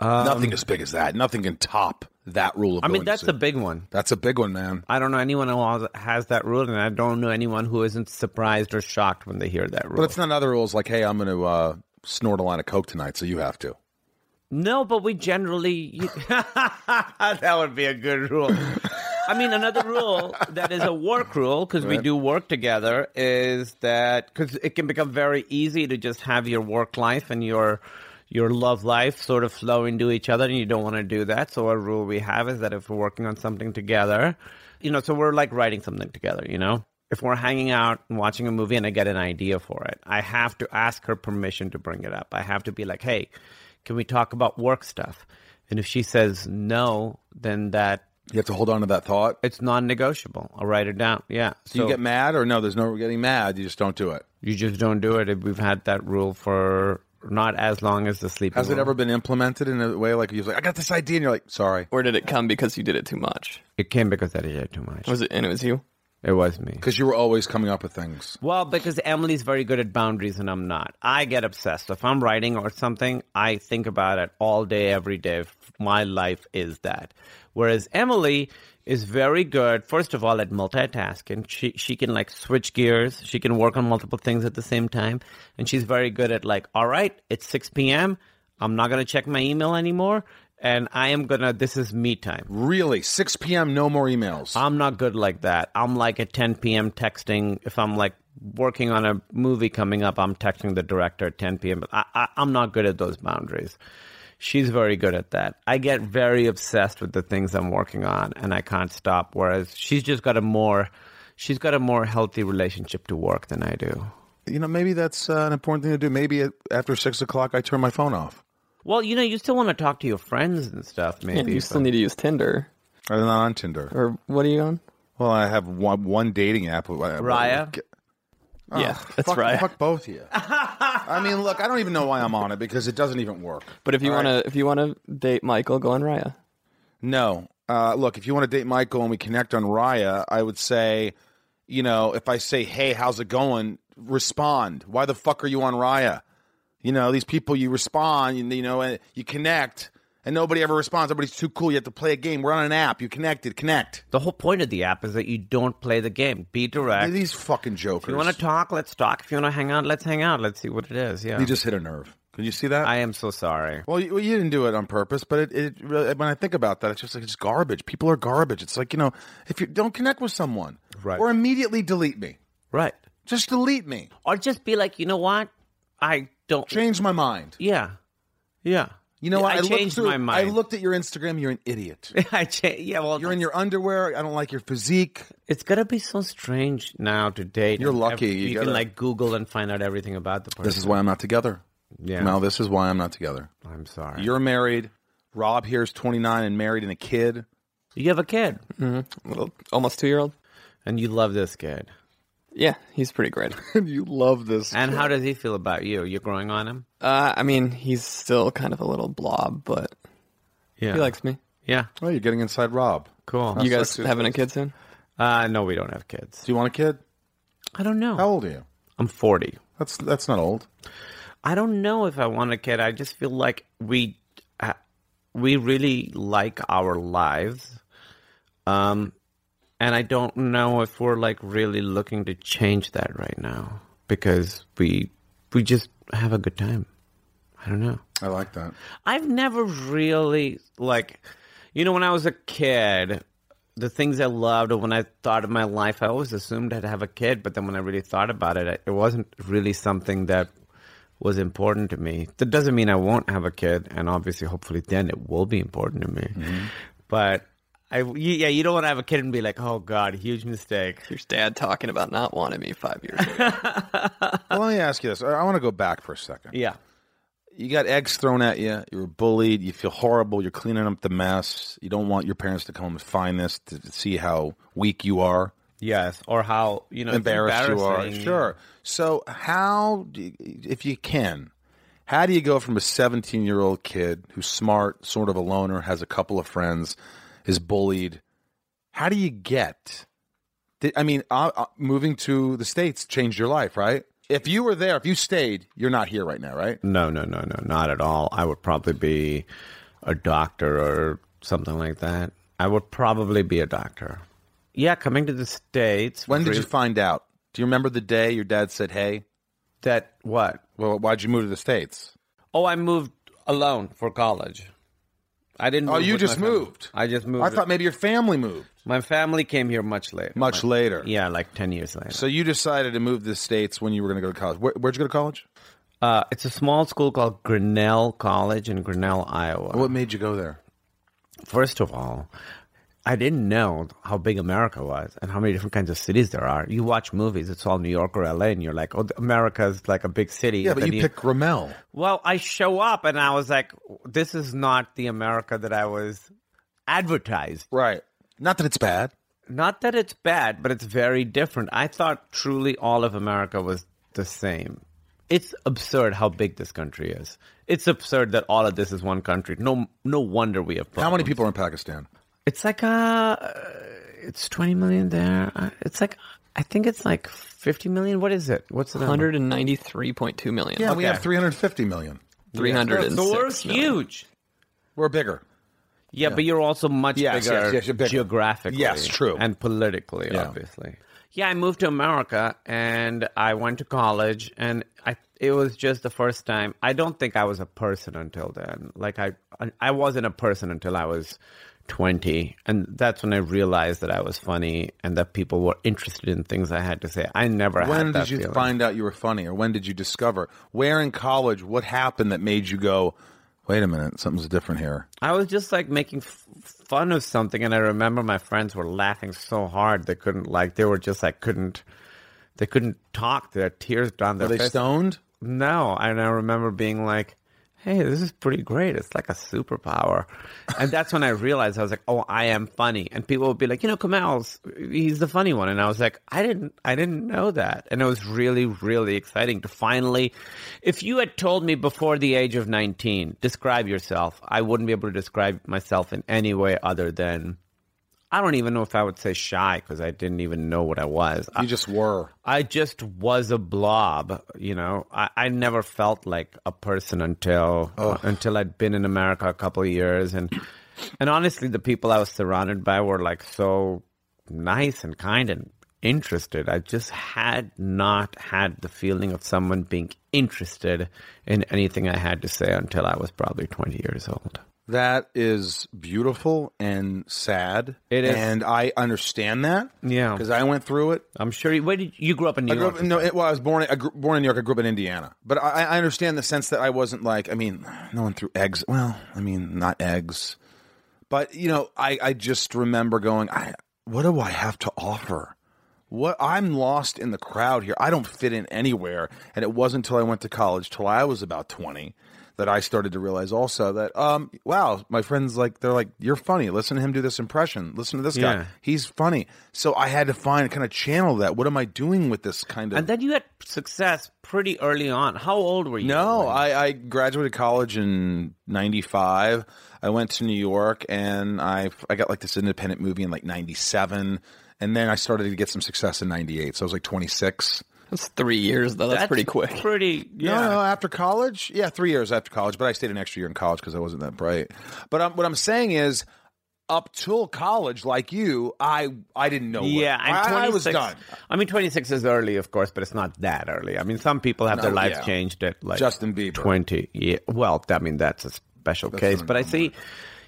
Nothing as big as that. Nothing can top that rule of I mean, that's a big one. That's a big one, man. I don't know anyone who has- has that rule, and I don't know anyone who isn't surprised or shocked when they hear that rule. But it's not other rules like, hey, I'm going to uh, snort a line of coke tonight, so you have to. No, but we generally *laughs* that would be a good rule. I mean, another rule that is a work rule because we do work together is that because it can become very easy to just have your work life and your your love life sort of flow into each other, and you don't want to do that. So a rule we have is that if we're working on something together, you know, so we're like writing something together, you know. If we're hanging out and watching a movie and I get an idea for it, I have to ask her permission to bring it up. I have to be like, hey, can we talk about work stuff? And if she says no, then that You have to hold on to that thought. it's non-negotiable. I'll write it down. Yeah. So you get mad or no? There's no getting mad. You just don't do it. you just don't do it. We've had that rule for not as long as the sleeping. Has it ever been implemented in a way like you're like, I got this idea, and you're like, sorry, Or did it come because you did it too much? It came because I did it too much. Was it? And it was you. It was me. because you were always coming up with things. Well, because Emily's very good at boundaries and I'm not. I get obsessed. If I'm writing or something, I think about it all day, every day. My life is that. Whereas Emily is very good, first of all, at multitasking. She she can like switch gears. She can work on multiple things at the same time. And she's very good at like, all right, it's 6 p.m. I'm not going to check my email anymore. And I am going to, this is me time. Really, 6 p.m. No more emails. I'm not good like that. I'm like at 10 p.m. texting. If I'm like working on a movie coming up, I'm texting the director at 10 p.m. But I, I, I'm not good at those boundaries. She's very good at that. I get very obsessed with the things I'm working on, and I can't stop. Whereas she's just got a more, she's got a more healthy relationship to work than I do. you know, maybe that's uh, an important thing to do. Maybe at, after six o'clock, I turn my phone off. Well, you know, you still want to talk to your friends and stuff, Yeah, maybe. you still but- need to use Tinder. I'm not on Tinder. Or what are you on? Well, I have one one dating app. Raya? Yeah, that's fuck, right. Fuck both of you. I mean, look, I don't even know why I'm on it because it doesn't even work. But if you want right? to, if you want to date Michael, go on Raya. No. Uh, look, if you want to date Michael and we connect on Raya, I would say, you know, if I say, hey, how's it going? Respond. Why the fuck are you on Raya? You know, these people, you respond, you, you know, and you connect, and nobody ever responds. Everybody's too cool. You have to play a game. We're on an app. You connected. Connect. The whole point of the app is that you don't play the game. Be direct. These fucking jokers. If you want to talk, let's talk. If you want to hang out, let's hang out. Let's see what it is. Yeah. You just hit a nerve. Can you see that? I am so sorry. Well, you, you didn't do it on purpose, but it, it really, when I think about that, it's just like it's garbage. People are garbage. It's like you know, if you don't connect with someone, Right. or immediately delete me, Right. just delete me. Or just be like, you know what? I don't. Change my mind. Yeah. Yeah. You know what? I looked changed through- my mind. I looked at your Instagram. You're an idiot. *laughs* I cha- yeah, well, You're in your underwear. I don't like your physique. it's gonna be so strange now to date. You're lucky. ev- You You, can like Google and find out everything about the person. This is why I'm not together. Yeah. No, this is why I'm not together. I'm sorry. You're married. Rob here is 29 and married and a kid. you have a kid, mm-hmm. Little, almost two year old. and you love this kid. Yeah, he's pretty great. *laughs* You love this. And how does he feel about you? You're growing on him. Uh, I mean, he's still kind of a little blob, but Yeah. he likes me. Yeah. Oh, you're getting inside Rob. Cool. you guys sucks having a kid soon? Uh, no, we don't have kids. Do you want a kid? I don't know. How old are you? I'm 40. That's that's not old. I don't know if I want a kid. I just feel like we uh, we really like our lives, um, and I don't know if we're like really looking to change that right now because we we just have a good time. I don't know. I like that. I've never really like, you know, when I was a kid, the things I loved, or when I thought of my life, I always assumed I'd have a kid. But then when I really thought about it, it wasn't really something that was important to me. That doesn't mean I won't have a kid, and obviously, hopefully, then it will be important to me. Mm-hmm. But I, you- yeah, you don't want to have a kid and be like, oh God, huge mistake. Your dad talking about not wanting me five years ago. *laughs* Well, let me ask you this. I, I want to go back for a second. Yeah. You got eggs thrown at you. You were bullied. You feel horrible. You're cleaning up the mess. You don't want your parents to come and find this to see how weak you are, Yes, or how you know it's embarrassed you are. Sure. So, how, you- if you can, how do you go from a 17 year old kid who's smart, sort of a loner, has a couple of friends, is bullied? How do you get? I mean, uh, uh, moving to the states changed your life, right? If you were there, if you stayed, you're not here right now, right? No, no, no, no, not at all. I would probably be a doctor or something like that. I would probably be a doctor. Yeah, coming to the states. When did you find out? Do you remember the day your dad said, "Hey, that? What? well, why'd you move to the states?" Oh, I moved alone for college. I didn't. Oh, you just moved. I just moved. I thought maybe your family moved my family came here much later. much later. Yeah, like ten years later. So you decided to move to the states when you were going to go to college. Where, where'd you go to college? uh, it's a small school called Grinnell College in Grinnell, Iowa. What made you go there? First of all, I didn't know how big America was and how many different kinds of cities there are. You watch movies, it's all New York or LA, and you're like, oh, America's like a big city. Yeah, but Then you picked Grinnell. Well, I show up and I was like, this is not the America that I was advertised. Right. Not that it's bad. Not that it's bad, but it's very different. I thought truly all of America was the same. It's absurd how big this country is. It's absurd that all of this is one country. No, no wonder we have problems. How many people are in Pakistan? It's like uh, it's twenty million there. Uh, It's like I think it's like fifty million. What is it? What's the number? 193.2 million. Yeah, we have three hundred fifty million. Three hundred. So we're huge. We're bigger. Yeah, but you're also much Yes, bigger, yes, yes, you're bigger. geographically. Yes, true. And politically, Yeah. obviously. Yeah, I moved to America and I went to college and I it was just the first time. I don't think I was a person until then. Like I I wasn't a person until I was 20 and that's when I realized that I was funny and that people were interested in things I had to say. I never had When did you feeling. find out you were funny, or when did you discover? Where in college? What happened that made you go, "Wait a minute, something's different here"? I was just like making f- fun of something, and I remember my friends were laughing so hard they couldn't like they were just like couldn't they couldn't talk. Their tears down their Were they face. stoned? No, and I remember being like, "Hey, this is pretty great. It's like a superpower." and that's when I realized I was like, "Oh, I am funny." And people would be like, "You know, Kumail's he's the funny one," and I was like, "I didn't, I didn't know that." And it was really, really exciting to finally. If you had told me before the age of nineteen, describe yourself, I wouldn't be able to describe myself in any way other than. I don't even know if I would say shy because I didn't even know what I was. You just were. I just was a blob, you know. I, I never felt like a person until until I'd been in America a couple of years, and and honestly, the people I was surrounded by were like so nice and kind and interested. I just had not had the feeling of someone being interested in anything I had to say until I was probably twenty years old. That is beautiful and sad. It is. and I understand that. Yeah. because I went through it. I'm sure. You, where did you grew up in New I grew York? up, no, it, well, I was born. I grew, born in New York. I grew up in Indiana, but I, I understand the sense that I wasn't like. I mean, no one threw eggs. Well, I mean, not eggs, but you know, I, I just remember going. I, what do I have to offer? What I'm lost in the crowd here. I don't fit in anywhere, and it wasn't until I went to college, till I was about twenty, that I started to realize also that, um, wow, my friends like they're like, you're funny. Listen to him do this impression. Listen to this Yeah. guy. He's funny. So I had to find kind of channel that. What am I doing with this kind of? and then you had success pretty early on. How old were you? no, I, I graduated college in '95. I went to New York and I I got like this independent movie in like '97, and then I started to get some success in '98. So I was like 26. That's three years, though. That's, pretty quick. Pretty, yeah. No, no, after college, yeah, three years after college, but I stayed an extra year in college because I wasn't that bright. But um, what I'm saying is, up till college, like you, I I didn't know. what- Yeah, I'm I, I was done. I mean, 26 is early, of course, but it's not that early. I mean, some people have their lives yeah. changed at like Justin Bieber. 20. Yeah, well, I mean, that's a special case. But I see,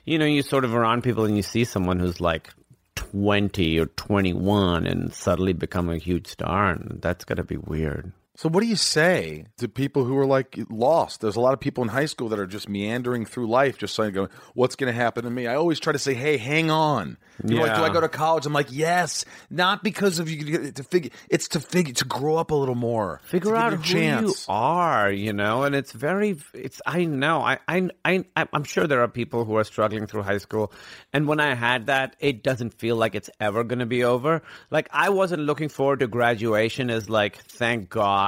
you know, you sort of around people and you see someone who's like 20 or 21 and suddenly become a huge star, and that's going to be weird. So what do you say to people who are like lost? There's a lot of people in high school that are just meandering through life, just saying, "Going, what's going to happen to me?" I always try to say, "Hey, hang on." People are like, do I go to college? I'm like, yes, not because of you to figure. It's to figure to grow up a little more. figure out who chance. you are you know and it's very it's i know I, I i i'm sure there are people who are struggling through high school and when i had that it doesn't feel like it's ever going to be over like i wasn't looking forward to graduation as like thank god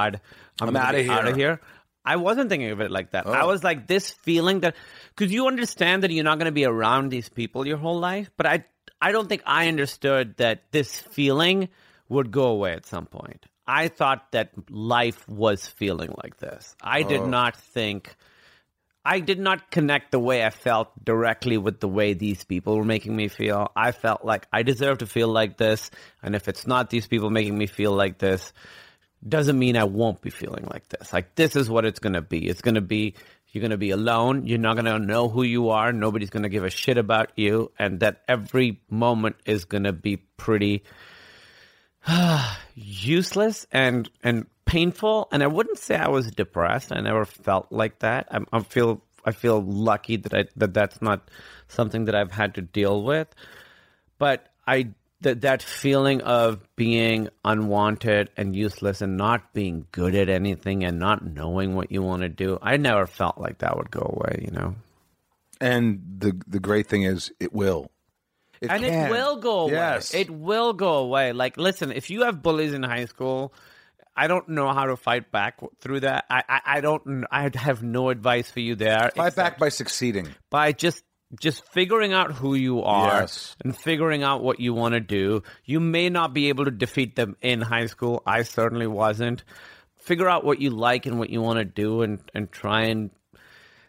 i'm, I'm outta out of here I wasn't thinking of it like that. I Oh. was like this feeling that because you understand that you're not going to be around these people your whole life, but I I don't think I understood that this feeling would go away at some point. I thought that life was feeling like this. I did oh. not think I did not connect the way I felt directly with the way these people were making me feel. I felt like I deserve to feel like this, and if it's not these people making me feel like this, doesn't mean I won't be feeling like this. Like this is what it's going to be. It's going to be you're going to be alone. You're not going to know who you are. Nobody's going to give a shit about you and that every moment is going to be pretty *sighs* useless and and painful and I wouldn't say I was depressed. I never felt like that. I'm, I feel I feel lucky that I that that's not something that I've had to deal with. But I that that feeling of being unwanted and useless and not being good at anything and not knowing what you want to do, I never felt like that would go away, you know. And the the great thing is, it will. It and can. it will go away. Yes. It will go away. Like, listen, if you have bullies in high school, I don't know how to fight back through that. I, I, I don't. I have no advice for you there. Fight back by succeeding. by just just figuring out who you are Yes. and figuring out what you want to do. You may not be able to defeat them in high school. I certainly wasn't. Figure out what you like and what you want to do, and and try and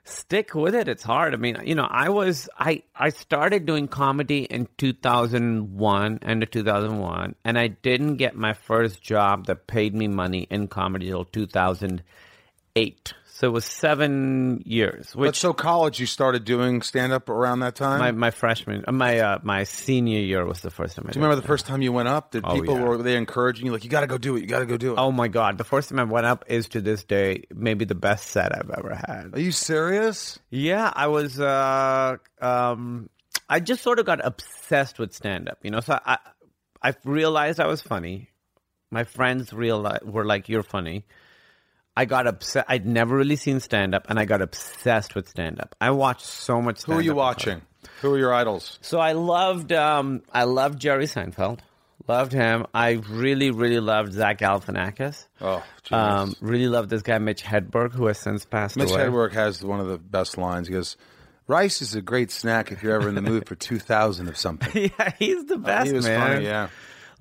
stick with it it's hard i mean you know i was i i started doing comedy in 2001 end of 2001 and i didn't get my first job that paid me money in comedy till 2008 so it was seven years But so college, you started doing stand up around that time. my my freshman uh, my uh, my senior year was the first time i Do you remember the first time you went up? Did Oh, people yeah. were they encouraging you like you got to go do it? You got to go do it. oh my god the first time i went up is to this day maybe the best set i've ever had Are you serious? Yeah, I was. Uh, um, I just sort of got obsessed with stand up. You know, so I, I realized I was funny. My friends realized were like, "You're funny." I got upset. I'd never really seen stand up, and I got obsessed with stand up. I watched so much. Who are you watching? Who are your idols? So I loved. Um, I loved Jerry Seinfeld. Loved him. I really, really loved Zach Galifianakis. Oh, Um, really loved this guy Mitch Hedberg, who has since passed Mitch away. Hedberg has one of the best lines. He goes, "Rice is a great snack if you're ever in the mood for two thousand of something." *laughs* yeah, he's the best he was man. funny. Yeah.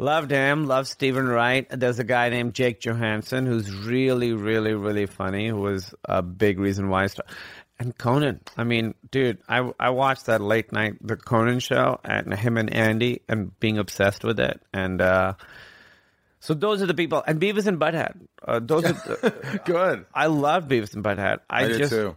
Loved him. Loved Steven Wright. There's a guy named Jake Johannsen who's really, really, really funny. Who was a big reason why I started. And Conan. I mean, dude, I I watched that late night the Conan show and him and Andy and being obsessed with it. And uh, so those are the people. And Beavis and Butthead. Uh, those are. The, *laughs* Good. I love Beavis and Butthead. I, I, did just too.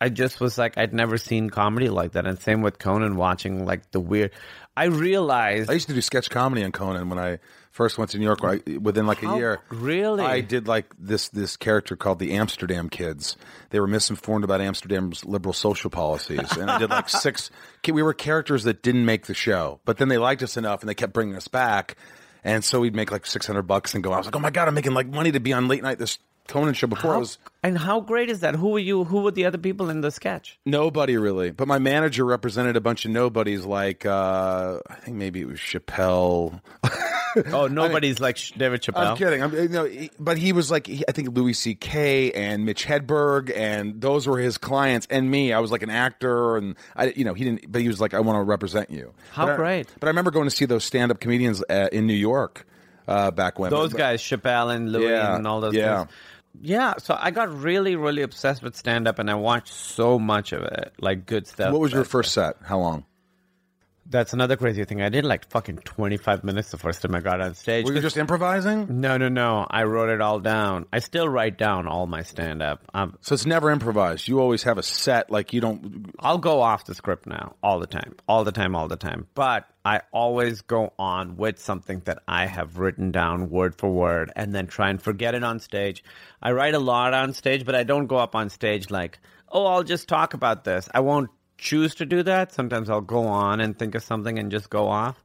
I just was like I'd never seen comedy like that. And same with Conan watching like the weird. I realized I used to do sketch comedy on Conan when I first went to New York. I, within like a year, really? I did like this this character called the Amsterdam Kids. They were misinformed about Amsterdam's liberal social policies, and I did like *laughs* six. We were characters that didn't make the show, but then they liked us enough, and they kept bringing us back. And so we'd make like six hundred bucks and go. I was like, oh my god, I'm making like money to be on late night this Conan show. Before it How- was and how great is that? Who were you? Who were the other people in the sketch? Nobody really, but my manager represented a bunch of nobodies. Like uh, I think maybe it was Chappelle. *laughs* Oh, nobody's like David Chappelle. I'm kidding. I'm, you know, he- but he was like, he, I think Louis C.K. and Mitch Hedberg, and those were his clients. And me, I was like an actor, and I, you know, he didn't. But he was like, I want to represent you. How But I- great. but I remember going to see those stand-up comedians uh, in New York uh, back when. Those But- guys, Chappelle and Louis Yeah, and all those yeah. guys. Yeah, so I got really, really obsessed with stand up and I watched so much of it, like good stuff. What was your first set? How long? That's another crazy thing. I did like fucking 25 minutes the first time I got on stage. Were you just improvising? no, no, no. I wrote it all down. I still write down all my stand up. Um, So it's never improvised. You always have a set. Like you don't. I'll go off the script now all the time, all the time, all the time. But I always go on with something that I have written down word for word and then try and forget it on stage. I write a lot on stage, but I don't go up on stage like, oh, I'll just talk about this. I won't choose to do that. Sometimes I'll go on and think of something and just go off.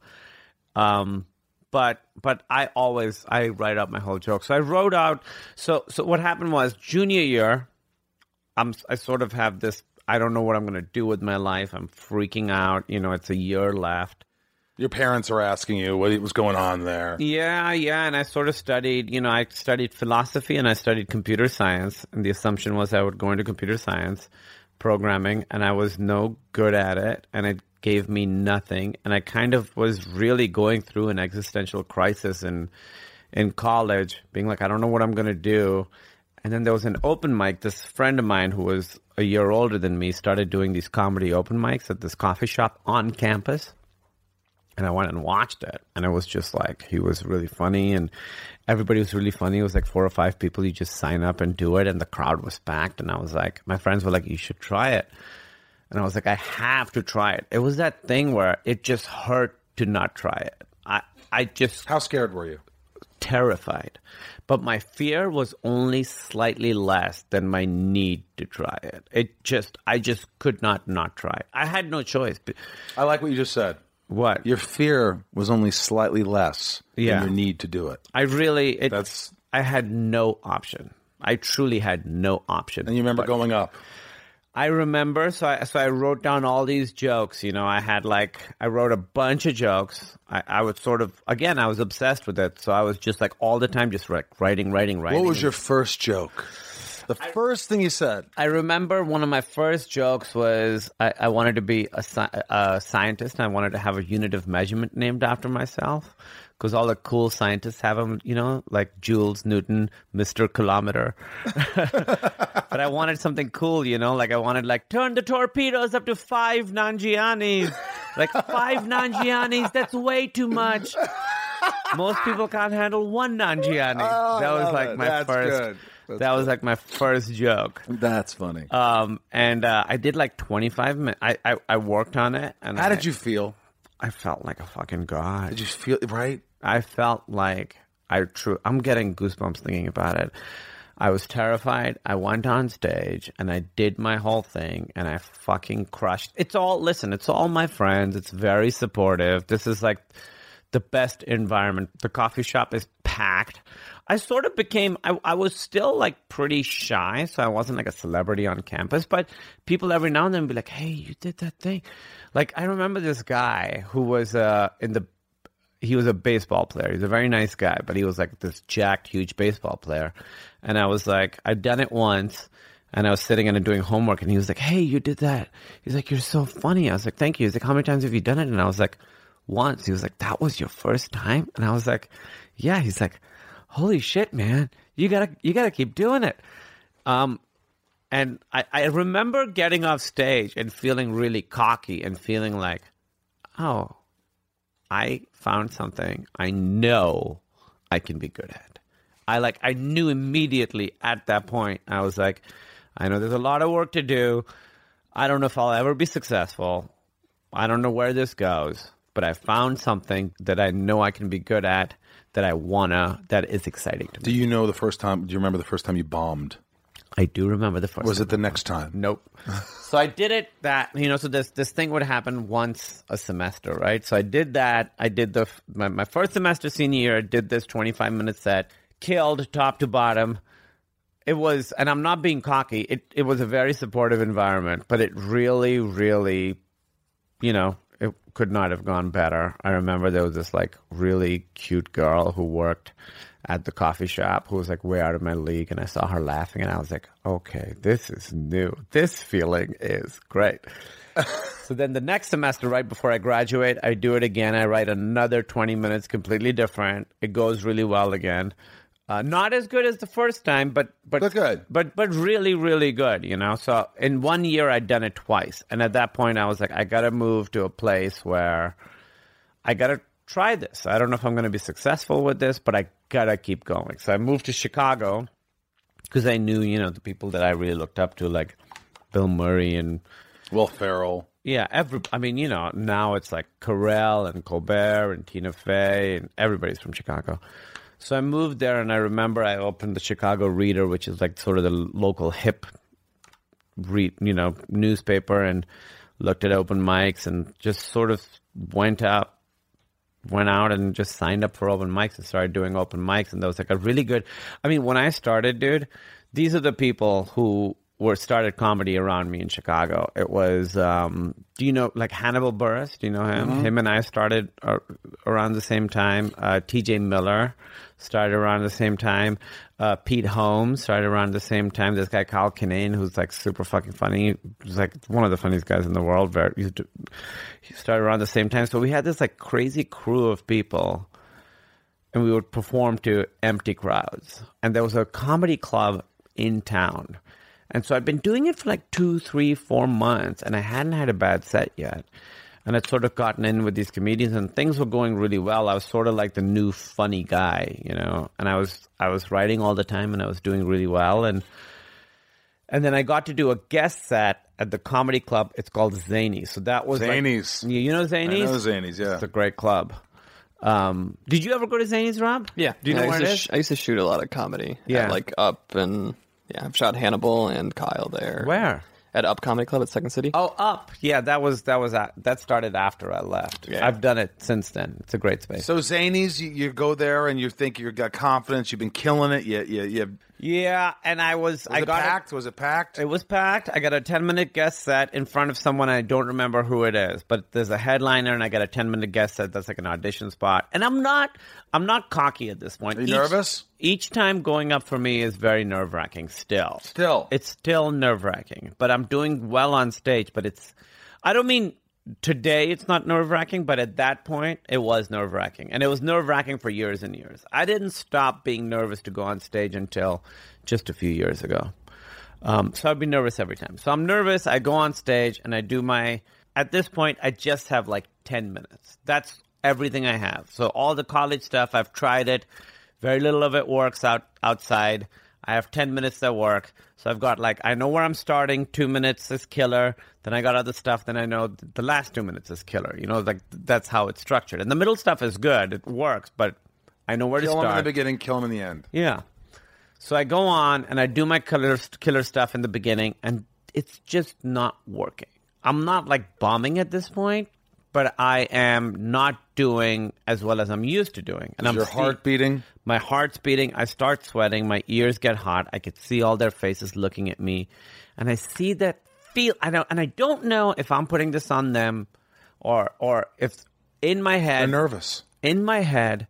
Um, but but I always I write up my whole joke. So I wrote out. So so what happened was junior year. I'm I sort of have this. I don't know what I'm going to do with my life. I'm freaking out. You know, it's a year left. Your parents are asking you what was going on there. Yeah, yeah, and I sort of studied, you know, I studied philosophy and I studied computer science, and the assumption was I would go into computer science programming, and I was no good at it, and it gave me nothing, and I kind of was really going through an existential crisis in in college, being like, I don't know what I'm gonna do. And then there was an open mic. This friend of mine who was a year older than me started doing these comedy open mics at this coffee shop on campus and I went and watched it, and it was just like he was really funny, and everybody was really funny. It was like four or five people. You just sign up and do it, and the crowd was packed. And I was like, my friends were like, "You should try it," and I was like, "I have to try it." It was that thing where it just hurt to not try it. I I just How scared were you? terrified, but my fear was only slightly less than my need to try it. It just I just could not not try. it. I had no choice. I like what you just said. What Your fear was only slightly less Yeah. than your need to do it. I really it, That's- I had no option. I truly had no option. And you remember going up. I remember so I so I wrote down all these jokes. You know, I had like I wrote a bunch of jokes. I, I was sort of again I was obsessed with it. So I was just like all the time just like writing, writing, writing. What was your first joke? The first thing you said. I remember one of my first jokes was I, I wanted to be a, a scientist. And I wanted to have a unit of measurement named after myself because all the cool scientists have them, you know, like Jules Newton, Mr. Kilometer. *laughs* but I wanted something cool, you know, like I wanted like turn the torpedoes up to five Nanjianis. Like five Nanjianis, that's way too much. Most people can't handle one Nanjiani. Oh, that was like it. my That's first. good. That's that was like my first joke. That's funny. Um, and uh, I did like 25 minutes. I, I, I worked on it. And How I, did you feel? I felt like a fucking god. Did you feel right? I felt like I true. I'm getting goosebumps thinking about it. I was terrified. I went on stage and I did my whole thing and I fucking crushed. It's all listen. It's all my friends. It's very supportive. This is like the best environment. The coffee shop is packed. I sort of became. I, I was still like pretty shy, so I wasn't like a celebrity on campus. But people every now and then be like, "Hey, you did that thing." Like I remember this guy who was uh, in the he was a baseball player. He's a very nice guy, but he was like this jacked, huge baseball player. And I was like, I'd done it once, and I was sitting and doing homework, and he was like, "Hey, you did that." He's like, "You're so funny." I was like, "Thank you." He's like, "How many times have you done it?" And I was like, "Once." He was like, "That was your first time?" And I was like, "Yeah." He's like, "Holy shit, man! You gotta, you gotta keep doing it." Um, and I, I remember getting off stage and feeling really cocky and feeling like, oh, I found something I know I can be good at. I like I knew immediately at that point. I was like, I know there's a lot of work to do. I don't know if I'll ever be successful. I don't know where this goes, but I found something that I know I can be good at that I wanna that is exciting to me. Do you know the first time? Do you remember the first time you bombed? I do remember the first Was it the next time? Nope. *laughs* so I did it that you know. So this this thing would happen once a semester, right? So I did that. I did the my, my first semester senior year. I did this twenty five minute set, killed top to bottom. It was, and I'm not being cocky. It it was a very supportive environment, but it really, really, you know, it could not have gone better. I remember there was this like really cute girl who worked at the coffee shop who was like way out of my league and I saw her laughing and I was like, okay, this is new. This feeling is great. *laughs* so then the next semester, right before I graduate, I do it again. I write another 20 minutes completely different. It goes really well again. Uh, not as good as the first time, but but But good. but but really really good. You know, so in one year I'd done it twice, and at that point I was like, I gotta move to a place where I gotta try this. I don't know if I'm gonna be successful with this, but I gotta keep going. So I moved to Chicago because I knew you know the people that I really looked up to, like Bill Murray and Will Ferrell. yeah, every. I mean, you know, now it's like Carell and Colbert and Tina Fey and everybody's from Chicago. So I moved there, and I remember I opened the Chicago Reader, which is like sort of the local hip, read you know newspaper, and looked at open mics and just sort of went out, went out and just signed up for open mics and started doing open mics, and that was like a really good. I mean, when I started, dude, these are the people who were started comedy around me in Chicago. It was, um, do you know, like Hannibal Buress? Do you know him? Him and I started uh, around the same time. Uh, T.J. Miller started around the same time. Uh, Pete Holmes started around the same time. This guy Kyle Kinane, who's like super fucking funny, he's like one of the funniest guys in the world. Very, he started around the same time. So we had this like crazy crew of people and we would perform to empty crowds. And there was a comedy club in town. And so I'd been doing it for like two, three, four months, and I hadn't had a bad set yet. And I'd sort of gotten in with these comedians, and things were going really well. I was sort of like the new funny guy, you know. And I was I was writing all the time, and I was doing really well. And and then I got to do a guest set at the comedy club. It's called Zanies. So that was like- Zanies. you you know Zanies? I know Zanies, yeah. It's a great club. Um, did you ever go to Zanies, Rob? Yeah. Do you Yeah, know I where used it to sh- I used to shoot a lot of comedy. Yeah. At, like Up and yeah, I've shot Hannibal and Kyle there. Where? At Up Comedy Club at Second City. Oh, up. Yeah, that was that was a- that started after I left. Yeah. I've done it since then. It's a great space. So Zanies, you, you go there and you think you've got confidence. You've been killing it. You, you, you, yeah, and I was, was I it got packed? Was it packed? It was packed. I got a 10 minute guest set in front of someone. I don't remember who it is, but there's a headliner and I got a 10 minute guest set that's like an audition spot. And I'm not, I'm not cocky at this point. Are you nervous? Each time going up for me is very nerve wracking still. Still. It's still nerve wracking, but I'm doing well on stage, but it's, I don't mean today it's not nerve wracking, but at that point it was nerve wracking. And it was nerve wracking for years and years. I didn't stop being nervous to go on stage until just a few years ago. Um, so I'd be nervous every time. So I'm nervous. I go on stage and I do my. At this point, I just have like 10 minutes. That's everything I have. So all the college stuff, I've tried it. Very little of it works out outside. I have 10 minutes that work. So I've got like, I know where I'm starting. Two minutes is killer. Then I got other stuff. Then I know th- the last two minutes is killer. You know, like that's how it's structured. And the middle stuff is good. It works, but I know where kill to start. Kill him in the beginning, kill him in the end. Yeah. So I go on and I do my killer killer stuff in the beginning, and it's just not working. I'm not like bombing at this point, but I am not doing as well as I'm used to doing. And Is I'm your see- heart beating? My heart's beating. I start sweating. My ears get hot. I could see all their faces looking at me, and I see that feel. I don't, and I don't know if I'm putting this on them, or or if in my They're head nervous. in my head,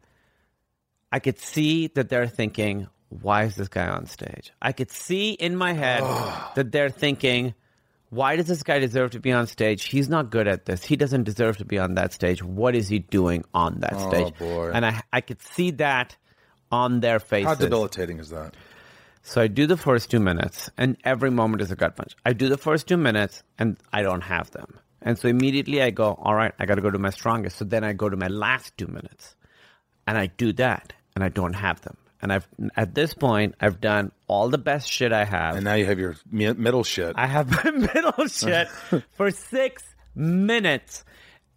I could see that they're thinking, why is this guy on stage? I could see in my head that they're thinking, why does this guy deserve to be on stage? He's not good at this. He doesn't deserve to be on that stage. What is he doing on that oh, stage? boy. And I, I could see that on their faces. How debilitating is that? So I do the first two minutes, and every moment is a gut punch. I do the first two minutes, and I don't have them. And so immediately I go, all right, I got to go to my strongest. So then I go to my last two minutes, and I do that, and I don't have them. And I've at this point I've done all the best shit I have. And now you have your mi- middle shit. I have *laughs* my middle shit *laughs* for six minutes,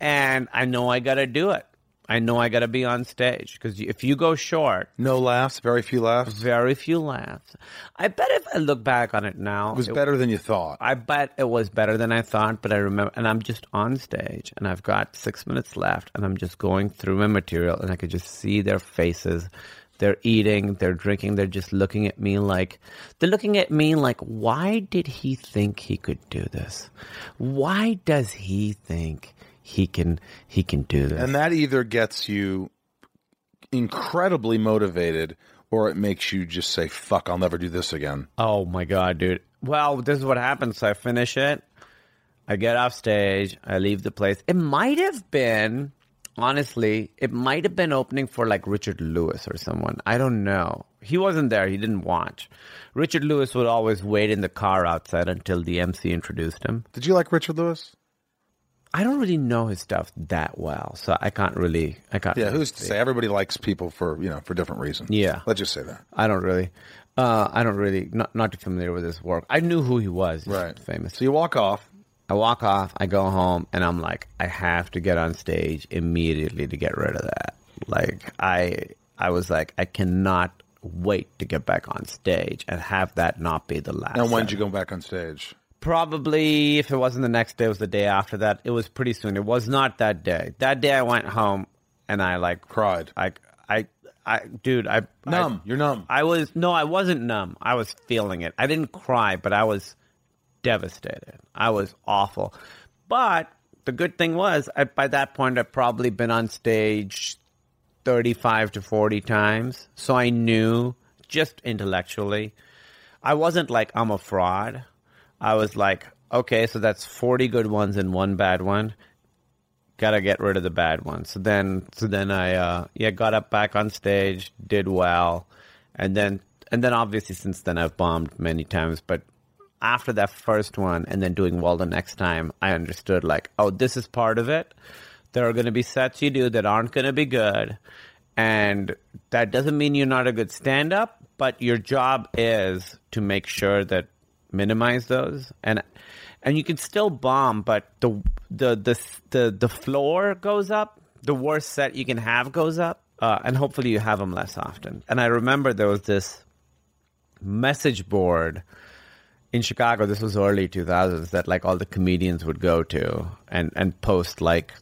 and I know I got to do it. I know I got to be on stage because if you go short, no laughs, very few laughs. very few laughs. I bet if I look back on it now, It was better than you thought. I bet it was better than I thought, but I remember, and I'm just on stage, and I've got six minutes left, and I'm just going through my material, and I could just see their faces. They're eating, they're drinking, they're just looking at me like, they're looking at me like, why did he think he could do this? Why does he think he can he can do this? And that either gets you incredibly motivated or it makes you just say, fuck, I'll never do this again. Oh my god, dude. Well, this is what happens. I finish it. I get off stage. I leave the place. It might have been honestly, it might have been opening for like Richard Lewis or someone. I don't know. He wasn't there. He didn't watch. Richard Lewis would always wait in the car outside until the MC introduced him. Did you like Richard Lewis? I don't really know his stuff that well, so I can't really. I can't. Yeah, really who's to say? Everybody likes people for you know for different reasons. Yeah. let's just say that. I don't really. Uh, I don't really. Not not too familiar with his work. I knew who he was. He's Right, Famous. So you walk off. I walk off, I go home, and I'm like, I have to get on stage immediately to get rid of that. Like, I, I was like, I cannot wait to get back on stage and have that not be the last. And when did you go back on stage? Probably, if it wasn't the next day, it was the day after that. It was pretty soon. It was not that day. That day, I went home and I like Cried. I, I, I, dude, I Numb. I, You're numb. I was no, I wasn't numb. I was feeling it. I didn't cry, but I was devastated. I was awful. But the good thing was, I, by that point, I'd probably been on stage 35 to 40 times. So I knew just intellectually. I wasn't like, I'm a fraud. I was like, okay, so that's 40 good ones and one bad one. Gotta get rid of the bad ones. So then, so then I, uh, yeah, got up back on stage, did well. And then, and then obviously since then I've bombed many times, but after that first one and then doing well the next time, I understood like, oh, this is part of it. There are going to be sets you do that aren't going to be good. And that doesn't mean you're not a good stand up, but your job is to make sure that minimize those. And and you can still bomb, but the the the the, the floor goes up. The worst set you can have goes up. Uh, and hopefully you have them less often. And I remember there was this message board in Chicago, this was early 2000s, that like all the comedians would go to and, and post like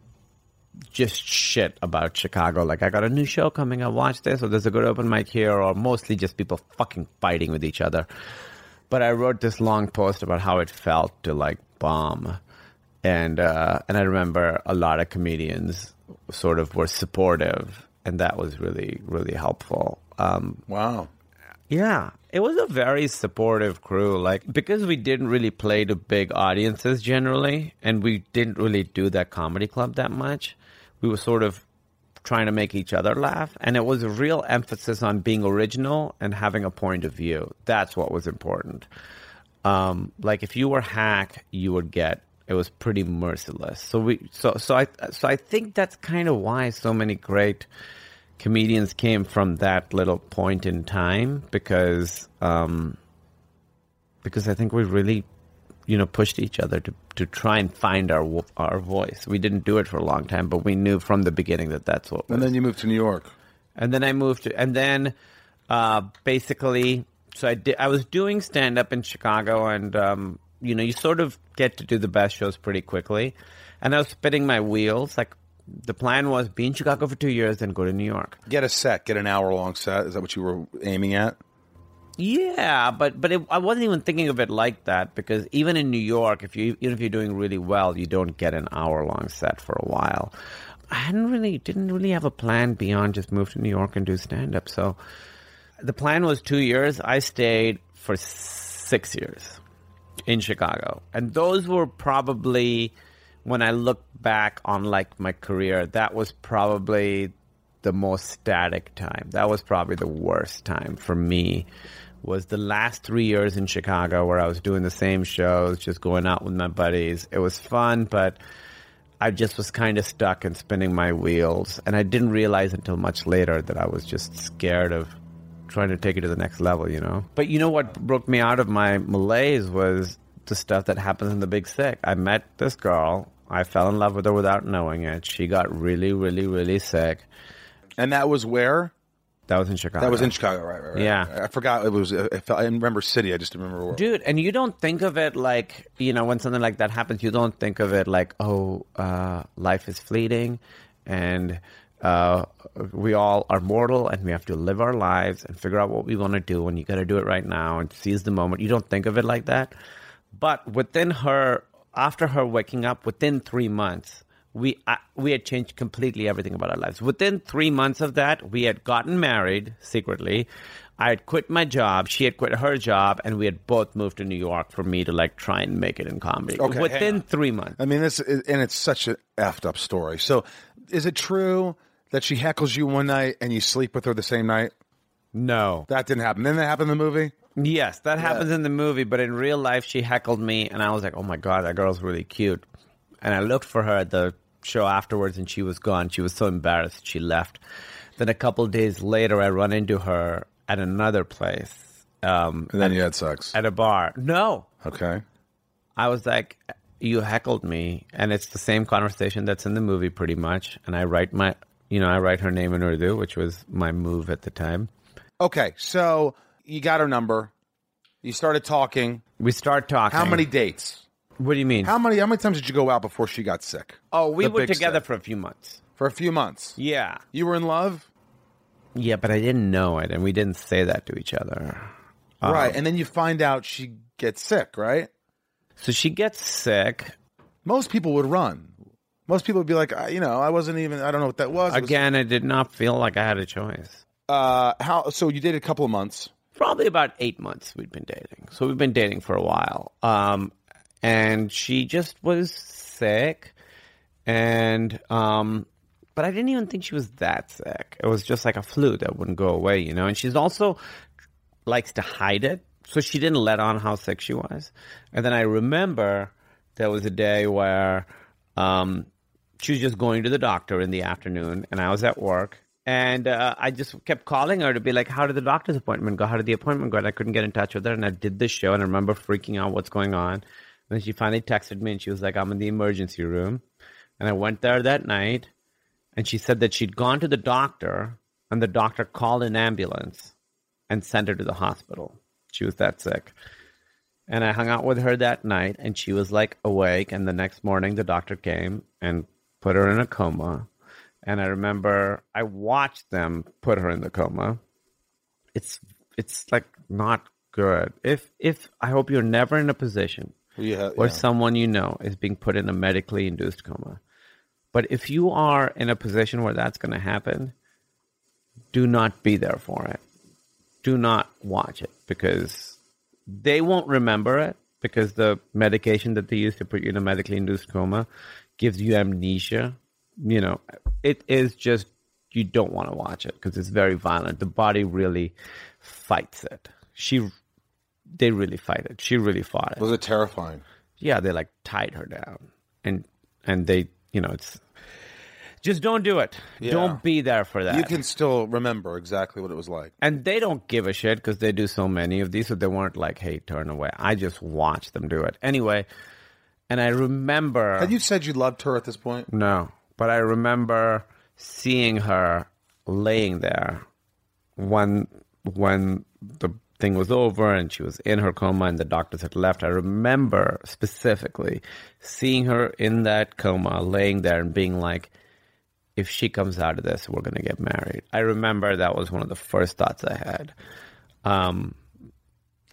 just shit about Chicago. Like, I got a new show coming up, watch this, or there's a good open mic here, or mostly just people fucking fighting with each other. But I wrote this long post about how it felt to like bomb. And, uh, and I remember a lot of comedians sort of were supportive, and that was really, really helpful. Um, Wow. yeah, it was a very supportive crew. Like because we didn't really play to big audiences generally, and we didn't really do that comedy club that much. We were sort of trying to make each other laugh, and it was a real emphasis on being original and having a point of view. That's what was important. Um, like if you were hack, you would get it was pretty merciless. So we so so I so I think that's kind of why so many great comedians came from that little point in time because um, because I think we really you know pushed each other to to try and find our our voice. We didn't do it for a long time, but we knew from the beginning that that's what. Was. And then you moved to New York. And then I moved to, and then uh, basically, so I did. I was doing stand up in Chicago, and um, you know, you sort of get to do the best shows pretty quickly. And I was spinning my wheels. Like the plan was be in Chicago for two years, then go to New York. Get a set. Get an hour long set. Is that what you were aiming at? Yeah, but but it, I wasn't even thinking of it like that because even in New York, if you even if you're doing really well, you don't get an hour long set for a while. I hadn't really didn't really have a plan beyond just move to New York and do stand up. So the plan was two years. I stayed for six years in Chicago, and those were probably when I look back on like my career, that was probably the most static time. That was probably the worst time for me. Was the last three years in Chicago where I was doing the same shows, just going out with my buddies. It was fun, but I just was kind of stuck and spinning my wheels. And I didn't realize until much later that I was just scared of trying to take it to the next level, you know? But you know what broke me out of my malaise was the stuff that happens in the big sick. I met this girl. I fell in love with her without knowing it. She got really, really, really sick. And that was where? That was in Chicago. That was in Chicago, right? right, right. Yeah. I forgot it was. I felt- I didn't remember city. I just remember where. Dude, and you don't think of it like, you know, when something like that happens, you don't think of it like, oh, uh, life is fleeting and uh, we all are mortal and we have to live our lives and figure out what we want to do and you got to do it right now and seize the moment. You don't think of it like that. But within her, after her waking up, within three months, we uh, we had changed completely everything about our lives. Within three months of that, we had gotten married secretly. I had quit my job. She had quit her job, and we had both moved to New York for me to like try and make it in comedy. Okay, Within three months. I mean, this is, and it's such an effed up story. So is it true that she heckles you one night and you sleep with her the same night? No. That didn't happen. Then that happened in the movie. Yes, that happens in the movie, but in real life, she heckled me, and I was like, "Oh my god, that girl's really cute." And I looked for her at the show afterwards, and she was gone. She was so embarrassed, she left. Then a couple days later, I run into her at another place, um, And then you had sex. at a bar. No, Okay. I was like, "You heckled me," and it's the same conversation that's in the movie, pretty much. And I write my, you know, I write her name in Urdu, which was my move at the time. Okay. So you got her number. You started talking. We start talking. How many dates? What do you mean? How many? How many times did you go out before she got sick? oh, we The were big together for a few months. For a few months. Yeah. You were in love, Yeah, but I didn't know it, and we didn't say that to each other. right? And then you find out she gets sick, right? So she gets sick. Most people would run. Most people would be like, "I- you know, I wasn't even. I don't know what that was. It was- Again, I did not feel like I had a choice. uh, how? So you dated a couple of months. Probably about eight months we'd been dating. So we've been dating for a while. Um, and she just was sick. And, um, but I didn't even think she was that sick. It was just like a flu that wouldn't go away, you know? And she's also likes to hide it. So she didn't let on how sick she was. And then I remember there was a day where um, she was just going to the doctor in the afternoon, and I was at work. And uh, I just kept calling her to be like, How did the doctor's appointment go? How did the appointment go? And I couldn't get in touch with her. And I did this show, and I remember freaking out what's going on. Then she finally texted me, and she was like, I'm in the emergency room. And I went there that night, and she said that she'd gone to the doctor, and the doctor called an ambulance and sent her to the hospital. She was that sick. And I hung out with her that night, and she was like awake. And the next morning, the doctor came and put her in a coma. And I remember I watched them put her in the coma. It's it's like not good. If if I hope you're never in a position Yeah, where yeah. someone you know is being put in a medically induced coma. But if you are in a position where that's going to happen, do not be there for it. Do not watch it because they won't remember it because the medication that they use to put you in a medically induced coma gives you amnesia. You know, it is just you don't want to watch it because it's very violent. The body really fights it. She they really fight it. She really fought it Was it terrifying? yeah, they like tied her down, and and they, you know, it's just don't do it. Yeah. Don't be there for that. You can still remember exactly what it was like. and they don't give a shit because they do so many of these, so they weren't like, "Hey, turn away." I just watched them do it anyway, and I remember. Had you said you loved her at this point? No, but I remember seeing her laying there when when the thing was over and she was in her coma and the doctors had left. I remember specifically seeing her in that coma, laying there and being like, if she comes out of this, we're going to get married. I remember that was one of the first thoughts I had. Um,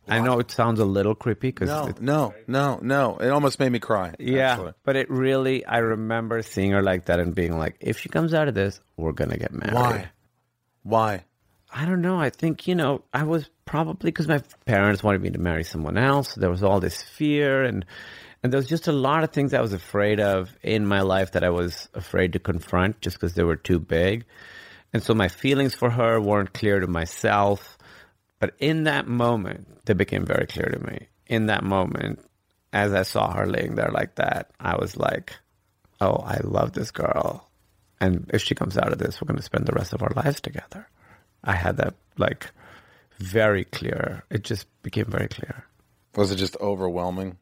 I know it sounds a little creepy because No, no, no, no. It almost made me cry. yeah, actually. but it really, I remember seeing her like that and being like, if she comes out of this, we're going to get married. Why? Why? I don't know. I think, you know, I was probably because my parents wanted me to marry someone else. There was all this fear and, and there was just a lot of things I was afraid of in my life that I was afraid to confront just because they were too big. And so my feelings for her weren't clear to myself. But in that moment, they became very clear to me. In that moment, as I saw her laying there like that, I was like, oh, I love this girl. And if she comes out of this, we're going to spend the rest of our lives together. I had that like very clear. It just became very clear. Was it just overwhelming?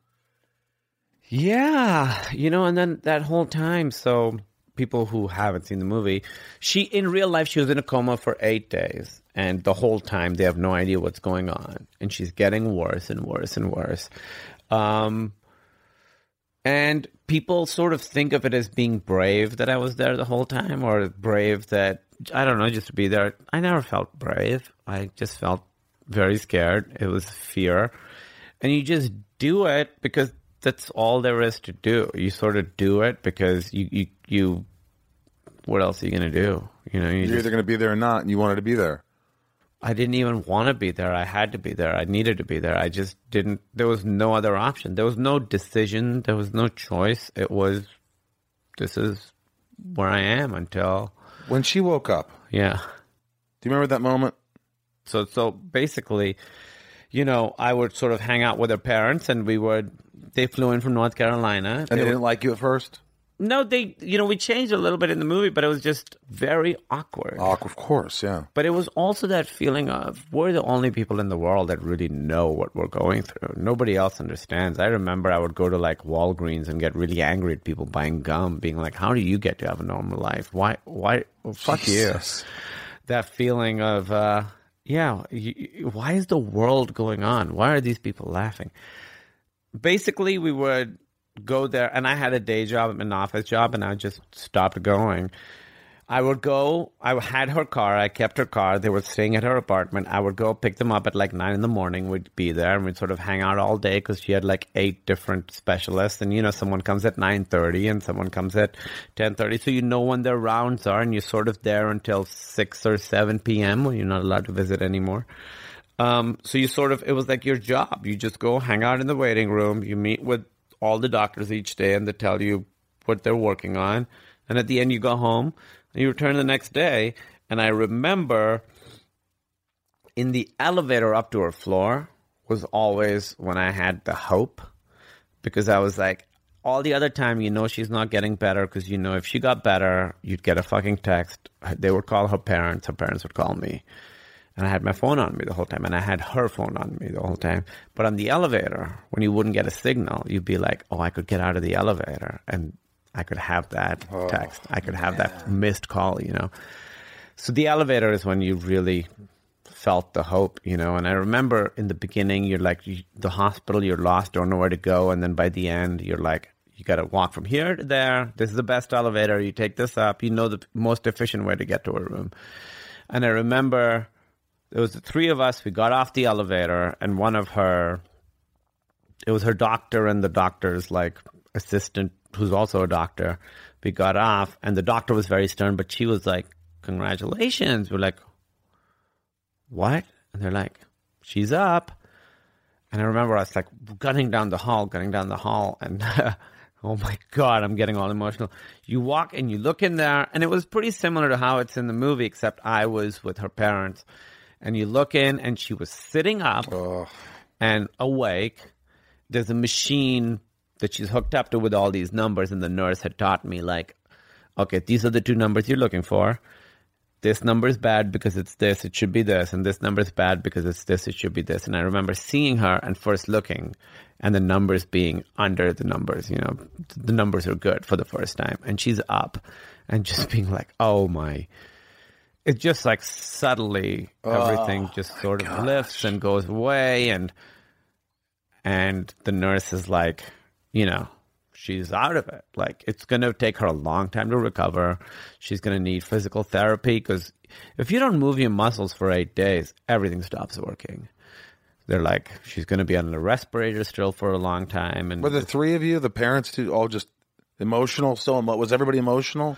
Yeah, you know, and then that whole time, so people who haven't seen the movie, she in real life she was in a coma for 8 days and the whole time they have no idea what's going on and she's getting worse and worse and worse. Um and people sort of think of it as being brave that I was there the whole time or brave that I don't know just to be there. I never felt brave. I just felt very scared. It was fear. And you just do it because that's all there is to do. You sort of do it because you you, you what else are you gonna do? You know, you You're just, either going to be there or not, and you wanted to be there. I didn't even want to be there. I had to be there. I needed to be there. I just didn't. There was no other option. There was no decision. There was no choice. It was, this is where I am until When she woke up, yeah. do you remember that moment? So so basically, you know, I would sort of hang out with her parents, and we would. They flew in from North Carolina. And they They didn't like you at first? no, they, you know, we changed a little bit in the movie, but it was just very awkward. Oh, of course, yeah. But it was also that feeling of we're the only people in the world that really know what we're going through. Nobody else understands. I remember I would go to like Walgreens and get really angry at people buying gum, being like, "How do you get to have a normal life? Why? Why? Well, fuck Jesus. you." That feeling of, uh, yeah, y y- why is the world going on? Why are these people laughing? Basically, we would go there, and I had a day job, an office job, and I just stopped going. I would go. I had her car. I kept her car. They were staying at her apartment. I would go pick them up at like nine in the morning. We'd be there and we'd sort of hang out all day because she had like eight different specialists. And you know, someone comes at nine thirty and someone comes at ten thirty. So you know when their rounds are, and you're sort of there until six or seven p.m. when you're not allowed to visit anymore. Um, so you sort of, it was like your job. You just go hang out in the waiting room. You meet with all the doctors each day and they tell you what they're working on. And at the end, you go home and you return the next day. And I remember in the elevator up to her floor was always when I had the hope because I was like, all the other time, you know, she's not getting better because you know, if she got better, you'd get a fucking text. They would call her parents, her parents would call me. And I had my phone on me the whole time, and I had her phone on me the whole time. But on the elevator, when you wouldn't get a signal, you'd be like, oh, I could get out of the elevator and I could have that oh, text. I could have that missed call, you know. So the elevator is when you really felt the hope, you know. And I remember in the beginning, you're like, you, the hospital, you're lost, don't know where to go. And then by the end, you're like, you got to walk from here to there. This is the best elevator. You take this up. You know the most efficient way to get to a room. And I remember there was the three of us. We got off the elevator, and one of her, it was her doctor and the doctor's like assistant, who's also a doctor. We got off, and the doctor was very stern, but she was like, "Congratulations." We're like, "What?" And they're like, "She's up." And I remember I was like gunning down the hall, gunning down the hall, and *laughs* oh my god, I'm getting all emotional. You walk and you look in there, and it was pretty similar to how it's in the movie, except I was with her parents. And you look in, and she was sitting up and awake. There's a machine that she's hooked up to with all these numbers, and the nurse had taught me like, okay, these are the two numbers you're looking for. This number is bad because it's this, it should be this, and this number is bad because it's this, it should be this. And I remember seeing her and first looking, and the numbers being under the numbers. You know, the numbers are good for the first time, and she's up, and just *laughs* being like, oh my. It's just like subtly everything oh just sort of lifts and goes away, and and the nurse is like, you know, she's out of it. Like it's going to take her a long time to recover. She's going to need physical therapy because if you don't move your muscles for eight days, everything stops working. They're like, she's going to be on the respirator still for a long time, and Were the three of you, the parents, too, all just emotional? So emo- was everybody emotional?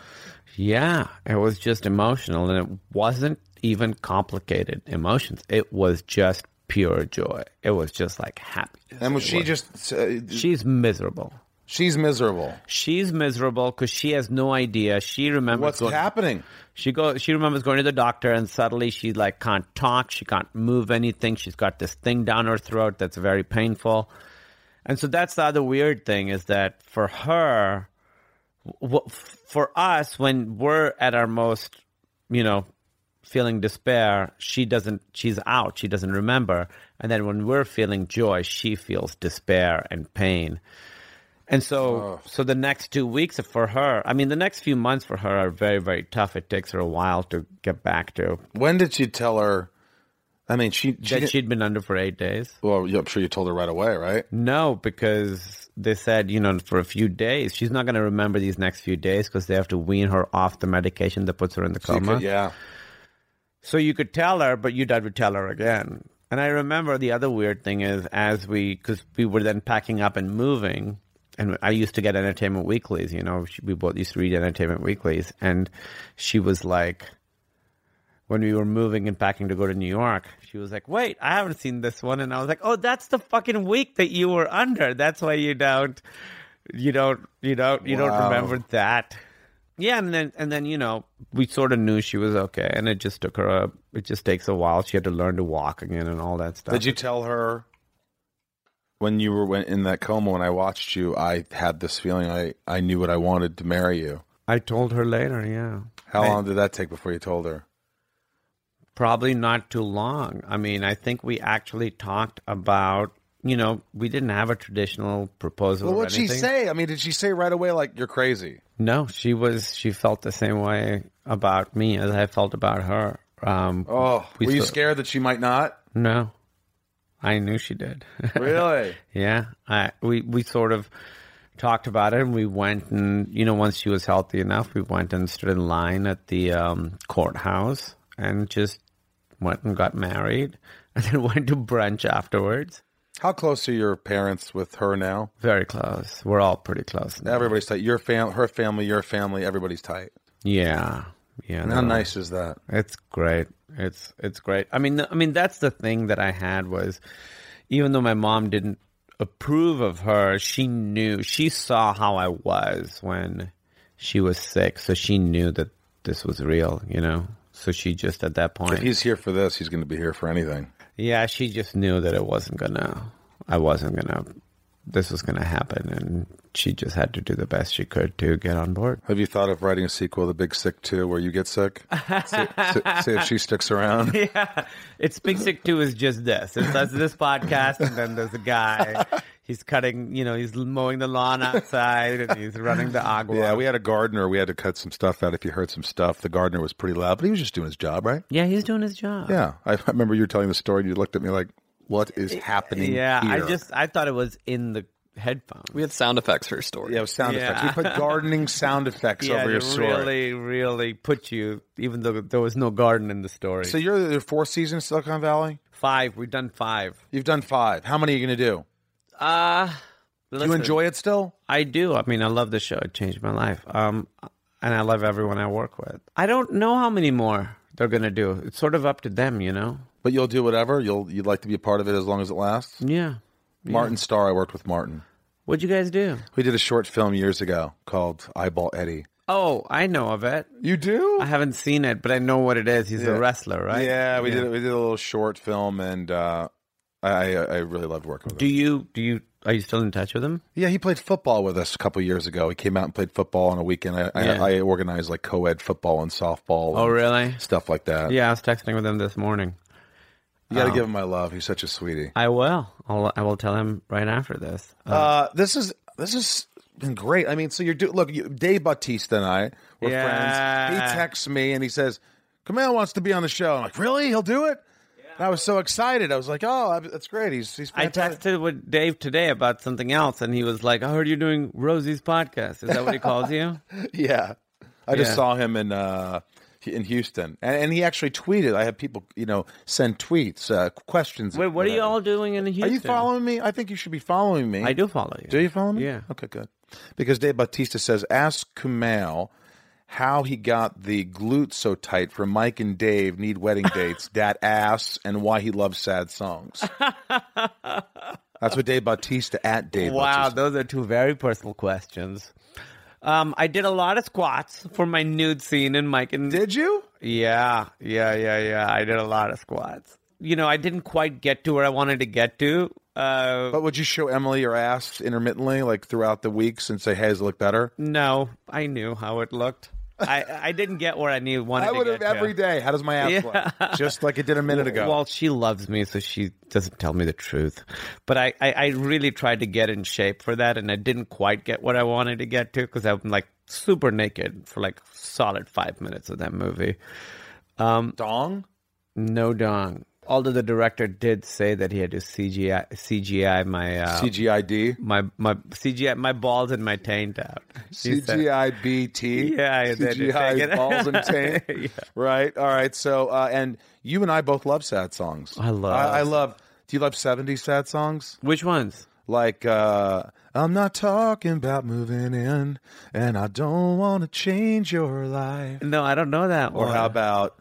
Yeah, it was just emotional, and it wasn't even complicated emotions. It was just pure joy. It was just like happiness. And was It she just? Uh, She's miserable. she's miserable. She's miserable because she has no idea. She remembers What's going- happening? She go. She remembers going to the doctor, and suddenly she like can't talk. She can't move anything. She's got this thing down her throat that's very painful. And so that's the other weird thing is that for her, for us, when we're at our most, you know, feeling despair, she doesn't. She's out. She doesn't remember. And then when we're feeling joy, she feels despair and pain. And so, oh. so the next two weeks for her, I mean, the next few months for her are very, very tough. It takes her a while to get back to When did she tell her? I mean, she, she that she'd been under for eight days. well, I'm sure you told her right away, right? No, because they said, you know, for a few days, she's not going to remember these next few days because they have to wean her off the medication that puts her in the So coma. could- yeah. So you could tell her, but you'd have to tell her again. And I remember the other weird thing is as we, because we were then packing up and moving, and I used to get Entertainment Weeklies, you know, we both used to read Entertainment Weeklies, and she was like, when we were moving and packing to go to New York, she was like, "Wait, I haven't seen this one," and I was like, "Oh, that's the fucking week that you were under. That's why you don't, you don't, you don't, you Wow. don't remember that." Yeah, and then and then you know we sort of knew she was okay, and it just took her a. It just takes a while. She had to learn to walk again and all that stuff. Did you tell her when you were when, in that coma when I watched you? I had this feeling I I knew what I wanted to marry you. I told her later. Yeah, How long did that take before you told her? probably not too long. I mean, I think we actually talked about. You know, we didn't have a traditional proposal. Well, what'd she say? I mean, did she say right away like you're crazy? No, she was. She felt the same way about me as I felt about her. Um, Oh, We were you still- scared that she might not? no, I knew she did. *laughs* Really? Yeah, I, we we sort of talked about it, and we went and you know once she was healthy enough, we went and stood in line at the um, courthouse and just went and got married, *laughs* and then went to brunch afterwards. How close are your parents with her now? Very close. We're all pretty close. Now. Everybody's tight. Your fam, her family, your family. Everybody's tight. Yeah, yeah. And how nice is that? It's great. It's it's great. I mean, I mean that's the thing that I had was, even though my mom didn't approve of her, she knew she saw how I was when she was sick, so she knew that this was real. You know, so she just at that If point, he's here for this, he's going to be here for anything. Yeah, she just knew that it wasn't gonna, I wasn't gonna, this was gonna happen, and she just had to do the best she could to get on board. Have you thought of writing a sequel, The Big Sick 2, where you get sick? *laughs* see, see- see if she sticks around. yeah, it's Big Sick Two is just this. It's that's this podcast, and then there's a guy. *laughs* He's cutting, you know, he's mowing the lawn outside, and he's running the agua. Yeah, we had a gardener. We had to cut some stuff out. If you heard some stuff, the gardener was pretty loud, but he was just doing his job, right? yeah, he's doing his job. Yeah. I, I remember you were telling the story, and you looked at me like, what is happening yeah. I just I thought it was in the headphones. We had sound effects for your story. Yeah, it was sound Yeah. effects. We put gardening sound effects *laughs* yeah, over your story. really, really put you, even though there was no garden in the story. So you're the fourth season of Silicon Valley? five, we've done five. You've done five. How many are you going to do? Uh Do you enjoy it still? I do. I mean, I love the show. It changed my life. Um, and I love everyone I work with. I don't know how many more they're gonna do. It's sort of up to them, you know. But you'll do whatever. You'll you'd like to be a part of it as long as it lasts. Yeah. Martin Starr, I worked with Martin. What'd you guys do? We did a short film years ago called Eyeball Eddie. Oh, I know of it. You do? I haven't seen it, but I know what it is. He's a wrestler, right? Yeah, we did. We did a little short film, and uh, I I really loved working with Do him. you do you are you still in touch with him? Yeah, he played football with us a couple years ago. He came out and played football on a weekend. I, Yeah. I, I organized like co-ed football and softball. Oh, and really? Stuff like that. Yeah, I was texting with him this morning. you got to give him my love. He's such a sweetie. I will. I'll, I will tell him right after this. Uh, Uh, this is this has been great. I mean, so you're do look, you, Dave Bautista and I were Yeah. friends. He texts me and he says, "Kumail wants to be on the show." I'm like, "Really? He'll do it?" And I was so excited. I was like, "Oh, that's great. He's he's I fantastic." texted with Dave today about something else, and he was like, "I heard you're doing Rosie's podcast. Is that what he calls you?" *laughs* Yeah, I just Yeah. saw him in uh, in Houston, and, and he actually tweeted. I had people, you know, send tweets, uh, questions. Wait, what are you all doing in Houston? Are you following me? I think you should be following me. I do follow you. Do you follow me? Yeah. Okay, good. Because Dave Bautista says, ask Kumail how he got the glutes so tight for Mike and Dave need wedding *laughs* dates, dat ass, and why he loves sad songs. *laughs* That's what Dave Bautista at Dave Wow, Bautista. those are two very personal questions. Um, I did a lot of squats for my nude scene in Mike and Did you? Yeah, yeah, yeah, yeah. I did a lot of squats. You know, I didn't quite get to where I wanted to get to. Uh, But would you show Emily your ass intermittently, like throughout the weeks, and say, "Hey, does it look better?" no, I knew how it looked. I I didn't get where I needed wanted I to would get have to. every day. How does my ass Yeah. look? Just like it did a minute ago. Well, she loves me, so she doesn't tell me the truth. But I, I, I really tried to get in shape for that, and I didn't quite get what I wanted to get to because I'm like super naked for like solid five minutes of that movie. Um, dong. No dong. Although the director did say that he had to CGI CGI my uh, CGID. my my CGI my balls and my taint out. Said- CGIBT. Yeah, I did. Take CGI balls and *laughs* taint. Yeah. Right. All right. So, uh, and you and I both love sad songs. I love- I, I love. Do you love '70s sad songs? Which ones? Like, uh, I'm not talking about moving in, and I don't want to change your life. No, I don't know that Or one. how about?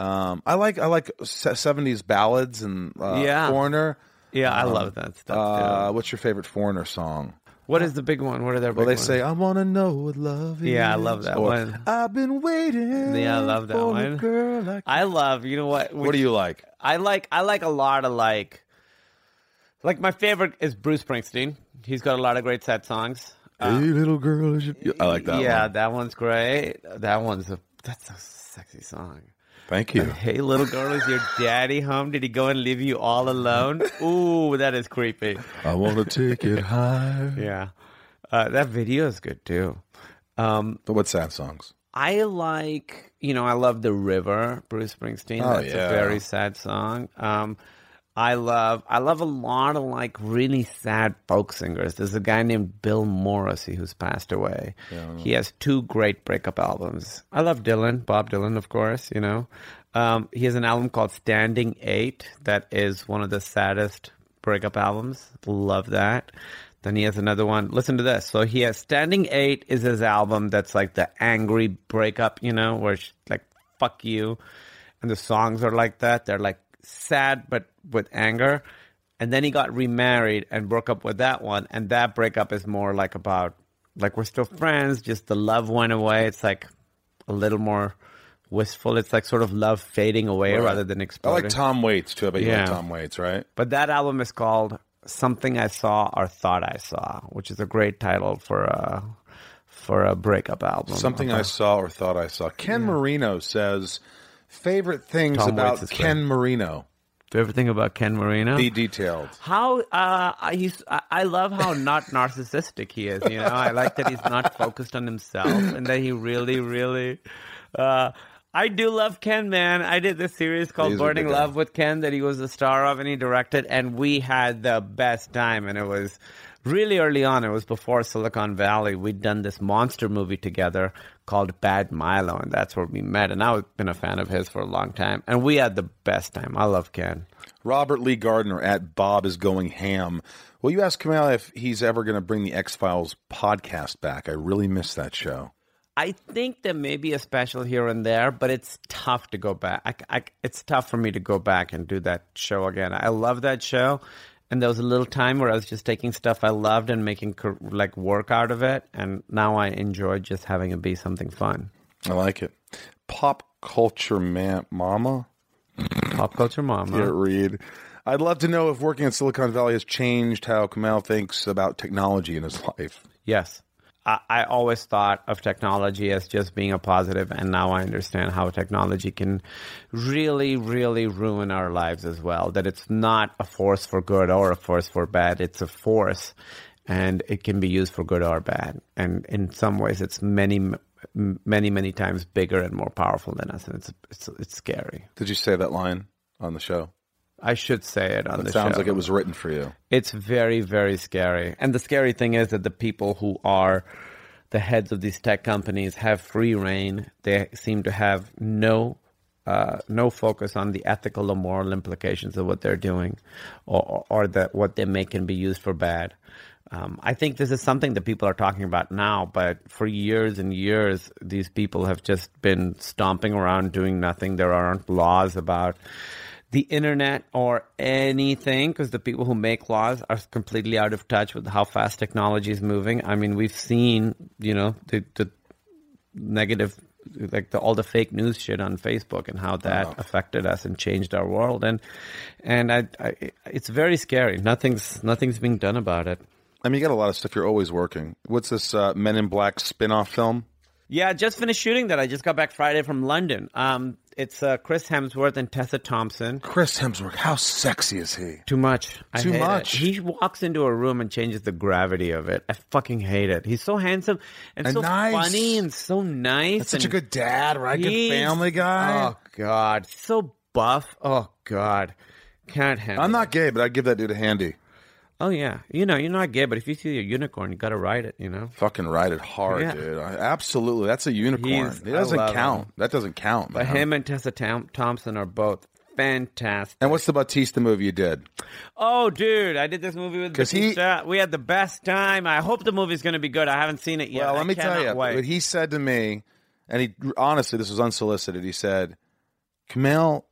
Um, I like I like '70s ballads and uh, Yeah. Foreigner. Yeah, I love that stuff Uh, what's your favorite Foreigner song? What is the big one? What are their big? Well, they ones? say, "I want to know what love is." Yeah, I love that Or, one. I've been waiting. Yeah, I love that one. girl like I love. You know what? What do you like? I like I like a lot of like like my favorite is Bruce Springsteen. He's got a lot of great sad songs. hey, little girl. I like that Uh, yeah, one. that one's great. That one's a that's a sexy song. Thank *laughs* you. Hey little girl, is your daddy home? Did he go and leave you all alone? *laughs* Ooh, that is creepy. I want to take it high. Yeah. Uh, that video is good too. Um, But what sad songs? I like, you know, I love The River, Bruce Springsteen. Oh, That's yeah. a very sad song. Um, I love, I love a lot of like really sad folk singers. There's a guy named Bill Morrissey who's passed away. he has two great breakup albums. I love Dylan, Bob Dylan, of course. You know, um, he has an album called Standing Eight that is one of the saddest breakup albums. Love that. Then he has another one. Listen to this. So he has Standing Eight is his album that's like the angry breakup, you know, where it's like fuck you. And the songs are like that. They're like sad but with anger. And then he got remarried and broke up with that one. And that breakup is more like about like we're still friends, just the love went away. It's like a little more wistful. It's like sort of love fading away rather than exploding. I like Tom Waits too. I bet you Yeah. like Tom Waits, right? But that album is called Something I Saw or Thought I Saw, which is a great title for a for a breakup album. Something I saw or thought I saw. Ken Marino says favorite things Tom about Waits is Ken Marino. Favorite thing about Ken Marino? Be detailed. How uh, he's, I I love how not *laughs* narcissistic he is. You know, I like that he's not focused on himself and that he really, really. Uh, I do love Ken, man. I did this series called He's Burning. Love with Ken that he was the star of and he directed, and we had the best time. And it was really early on. It was before Silicon Valley. We'd done this monster movie together called Bad Milo, and that's where we met. And I've been a fan of his for a long time, and we had the best time. I love Ken. Robert Lee Gardner at Bob is going ham. Will you ask Kumail if he's ever going to bring the X Files podcast back? I really miss that show. I think there may be a special here and there, but it's tough to go back. I, I, it's tough for me to go back and do that show again. I love that show, and there was a little time where I was just taking stuff I loved and making like work out of it, and now I enjoy just having it be something fun. I like it. Pop culture man, mama. Pop culture mama. Here, Reed. I'd love to know if working in Silicon Valley has changed how Kumail thinks about technology in his life. Yes. I, always thought of technology as just being a positive, and now I understand how technology can really, really ruin our lives as well. That it's not a force for good or a force for bad, it's a force, and it can be used for good or bad. And in some ways, it's many, many, many times bigger and more powerful than us, and it's, it's, it's scary. Did you say that line on the show? I should say it on It the sounds show. like it was written for you. It's very, very scary. And the scary thing is that the people who are the heads of these tech companies have free reign. They seem to have no uh, no focus on the ethical or moral implications of what they're doing, or, or that what they make can be used for bad. Um, I think this is something that people are talking about now, but for years and years, these people have just been stomping around doing nothing. There aren't laws about the internet or anything because the people who make laws are completely out of touch with how fast technology is moving. I mean, we've seen, you know, the, the negative, like the, all the fake news shit on Facebook and how that affected us and changed our world. And and I, I, it's very scary. Nothing's nothing's being done about it. I mean, you got a lot of stuff. You're always working. What's this uh, Men in Black spin-off film? Yeah, just finished shooting that. I just got back Friday from London. Um, it's uh, Chris Hemsworth and Tessa Thompson. Chris Hemsworth. How sexy is he? Too much. I Too hate it. much. He walks into a room and changes the gravity of it. I fucking hate it. He's so handsome and, And so nice. funny and so nice. That's such a good dad, right? Good family guy. Oh God, so buff. Oh God, can't handle. I'm not gay, but I'd give that dude a handy. Oh yeah, you know you're not gay, but if you see a unicorn, you gotta ride it. You know. Fucking ride it hard, Yeah. dude. I, absolutely. That's a unicorn. He's- it doesn't count. him. That doesn't count. But man. him and Tessa Tom- Thompson are both fantastic. And what's the Bautista movie you did? Oh, dude, I did this movie with 'Cause he- Bautista. We had the best time. I hope the movie's going to be good. I haven't seen it yet. well, I let me tell you. wait. What he said to me, and he honestly, this was unsolicited. He said, "Kumail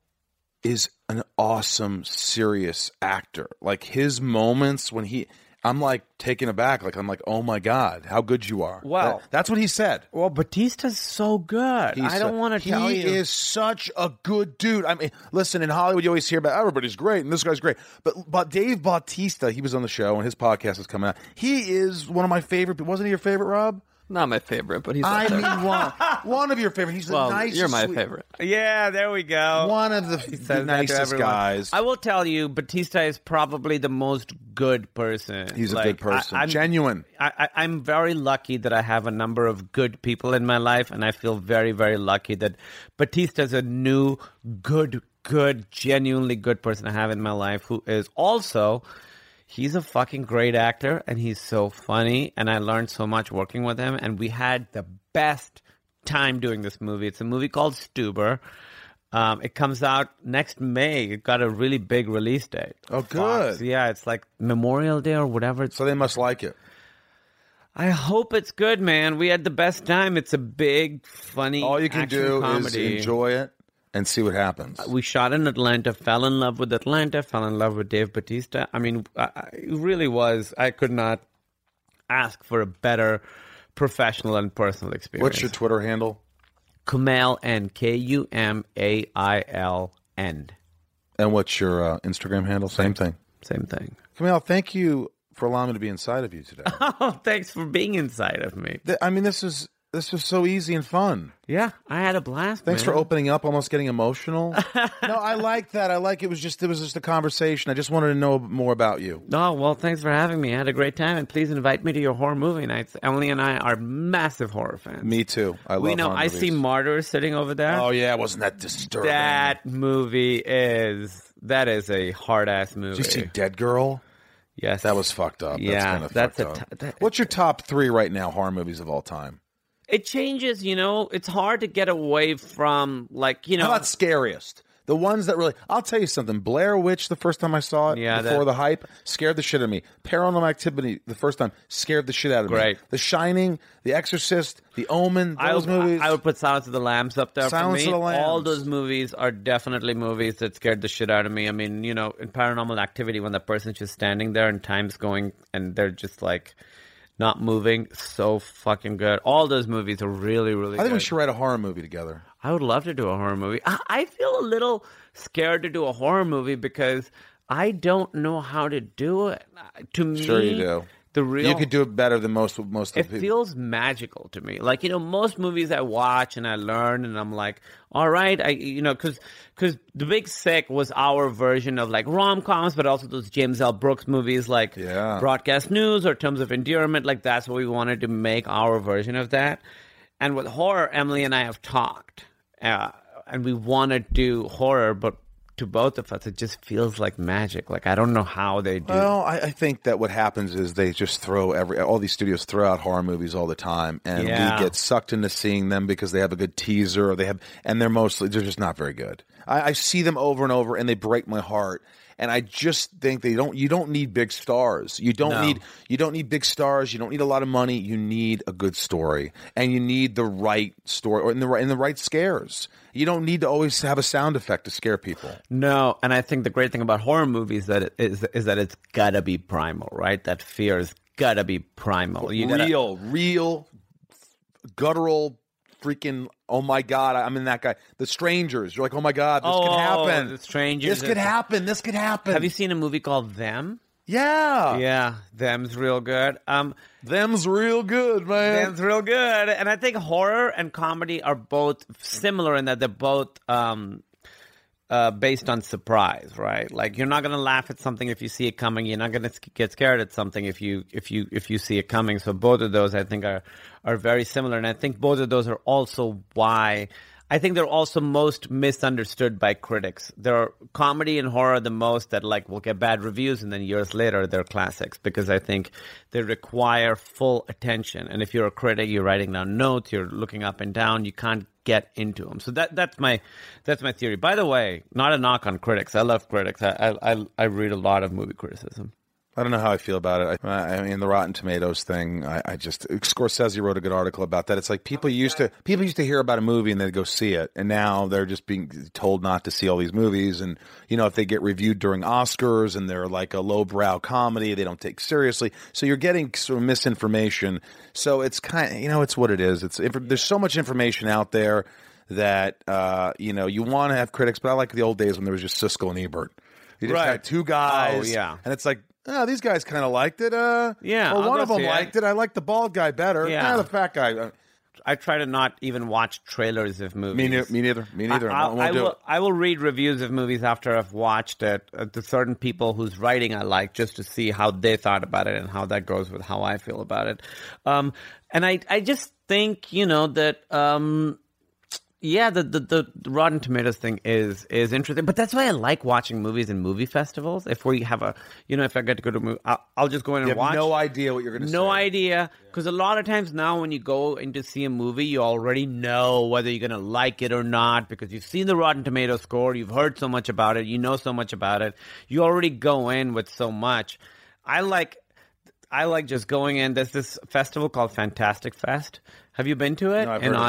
is an awesome, serious actor. Like his moments when he I'm like taken aback. Like I'm like, oh my god, how good you are. Wow. That- that's what he said. Well, Bautista's so good. He I don't want to tell you. he is such a good dude. I mean, listen, in Hollywood, you always hear about everybody's great and this guy's great, but but Dave Bautista, he was on the show and his podcast is coming out. He is one of my favorite. Wasn't he your favorite, Rob? Not my favorite, but he's. I up there. mean, one one of your favorite. He's the well, nicest. you're my sweet- favorite. yeah, there we go. One of the, the nicest guys. I will tell you, Bautista is probably the most good person. He's a good person, I, I'm, genuine. I, I, I'm very lucky that I have a number of good people in my life, and I feel very, very lucky that Bautista's a new, good, good, genuinely good person I have in my life who is also. He's a fucking great actor and he's so funny and I learned so much working with him and we had the best time doing this movie. It's a movie called Stuber. Um, it comes out next May. It got a really big release date. Oh, Fox. good. Yeah, it's like Memorial Day or whatever. So they must like it. I hope it's good, man. We had the best time. It's a big, funny. All you can do comedy. is enjoy it and see what happens. We shot in Atlanta, fell in love with Atlanta, fell in love with Dave Bautista. I mean, I, I, it really was. I could not ask for a better professional and personal experience. What's your Twitter handle? Kumail and K U M A I L N. And what's your uh, Instagram handle? Same thing. Same thing. Kumail, thank you for allowing me to be inside of you today. *laughs* Oh, thanks for being inside of me. I mean, this is this was so easy and fun. Yeah, I had a blast. Thanks man. for opening up, almost getting emotional. *laughs* no, I like that. I like it was just it was just a conversation. I just wanted to know more about you. Oh, well, thanks for having me. I had a great time, and please invite me to your horror movie nights. Emily and I are massive horror fans. Me too. I love we know. I movies. see Martyrs sitting over there. Oh yeah, wasn't that disturbing? that movie is that is a hard ass movie. Did you see Dead Girl? Yes, That was fucked up. Yeah, that's kind of that's fucked a up. that- What's your top three right now horror movies of all time? It changes. You know, it's hard to get away from like you know. How about scariest? The ones that really, I'll tell you something. Blair Witch, the first time I saw it, Yeah, before that- the hype, scared the shit out of me. Paranormal Activity, the first time, scared the shit out of Great. me. The Shining, The Exorcist, The Omen, I those would, movies. I would put Silence of the Lambs up there Silence for me. of the Lambs. All those movies are definitely movies that scared the shit out of me. I mean, you know, in Paranormal Activity, when that person's just standing there and time's going and they're just like not moving, so fucking good. All those movies are really, really. I think we should write a horror movie together. I would love to do a horror movie. I, I feel a little scared to do a horror movie because I don't know how to do it. Uh, To me, Sure you do. The real You could do it better than most most of it people. feels magical to me. Like you know, most movies I watch and I learn, and I'm like, all right, I you know, because because The Big Sick was our version of like rom coms, but also those James L. Brooks movies, like Yeah. Broadcast News or Terms of Endearment. Like that's what we wanted to make our version of that. And with horror, Emily and I have talked, uh, and we want to do horror, but to both of us, it just feels like magic. Like I don't know how they do. Well, I, I think that what happens is they just throw every all these studios throw out horror movies all the time, and Yeah. we get sucked into seeing them because they have a good teaser or they have, and they're mostly they're just not very good. I, I see them over and over, and they break my heart. And I just think they don't. You don't need big stars. You don't No. need. You don't need big stars. You don't need a lot of money. You need a good story, and you need the right story or in the right in the right scares. You don't need to always have a sound effect to scare people. No, and I think the great thing about horror movies that it is is that it's gotta be primal, right? That fear is gotta be primal. You gotta- real, real, guttural, freaking. Oh my god, I'm in that guy. The Strangers. You're like, oh my god, this Oh, could happen. The Strangers. This could happen. This could happen. Have you seen a movie called Them? Yeah, Yeah, Them's real good. Um, them's real good, man. Them's real good, and I think horror and comedy are both similar in that they're both um, uh, based on surprise, right? Like you're not gonna laugh at something if you see it coming. You're not gonna get scared at something if you if you if you see it coming. So both of those, I think, are are very similar, and I think both of those are also why. I think they're also most misunderstood by critics. They're comedy and horror the most that like will get bad reviews and then years later they're classics because I think they require full attention. And if you're a critic, you're writing down notes, you're looking up and down, you can't get into them. So that that's my that's my theory. By the way, not a knock on critics. I love critics. I I I, read a lot of movie criticism. I don't know how I feel about it. I, I mean, the Rotten Tomatoes thing. I, I just Scorsese wrote a good article about that. It's like people used to people used to hear about a movie and they'd go see it, and now they're just being told not to see all these movies. And you know, if they get reviewed during Oscars and they're like a lowbrow comedy, they don't take seriously. So you're getting sort of misinformation. So it's kind of you know, it's what it is. It's there's so much information out there that uh, you know you want to have critics, but I like the old days when there was just Siskel and Ebert. You just Right. had two guys, Oh, yeah. and it's like, oh, these guys kind of liked it. Uh, Yeah, well, I'll one go of them see it. liked it. I like the bald guy better. Yeah. Yeah, the fat guy. Uh, I try to not even watch trailers of movies. Me, ne- me neither. Me neither. I, I, won't I do will. it. I will read reviews of movies after I've watched it. Uh, to certain people whose writing I like, just to see how they thought about it and how that goes with how I feel about it. Um, and I, I just think you know that. Um, yeah, the, the the Rotten Tomatoes thing is is interesting, but that's why I like watching movies in movie festivals. If we have a, you know, if I get to go to a movie, I'll, I'll just go in and You have watch. no idea what you're going to say. No idea. Because a lot of times now, when you go in to see a movie, you already know whether you're going to like it or not because you've seen the Rotten Tomato score, you've heard so much about it, you know so much about it. You already go in with so much. I like. I like just going in. There's this festival called Fantastic Fest. Have you been to it No, I've in of it.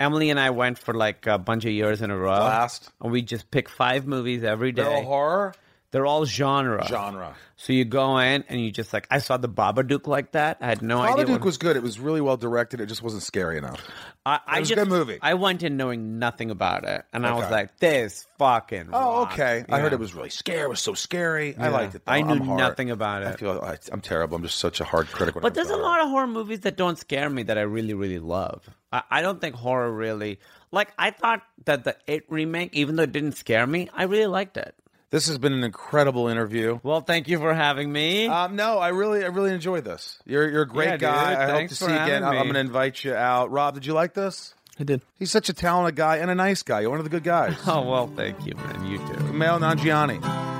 Emily and I went for like a bunch of years in a row. Blast. And we just pick five movies every day. They're all horror They're all genre. genre. So you go in and you just like I saw the Babadook like that. I had no idea. Babadook what- was good. It was really well directed. It just wasn't scary enough. I, I was a just, good movie. I went in knowing nothing about it, and I was like, "This fucking." Oh, okay. I heard it was really scary. It was so scary. I liked it. Though. I knew I'm nothing about it. I feel I, I'm terrible. I'm just such a hard critic. But it there's a lot of horror movies that don't scare me that I really, really love. I, I don't think horror really like. I thought that the It remake, even though it didn't scare me, I really liked it. This has been an incredible interview. Well, thank you for having me. Um, no, I really, I really enjoyed this. You're, you're a great Yeah, dude. guy. I hope to see you again. having I'm going to invite you out. Rob, did you like this? I did. He's such a talented guy and a nice guy. You're one of the good guys. *laughs* oh well, thank you, man. You too. Mel Nanjiani.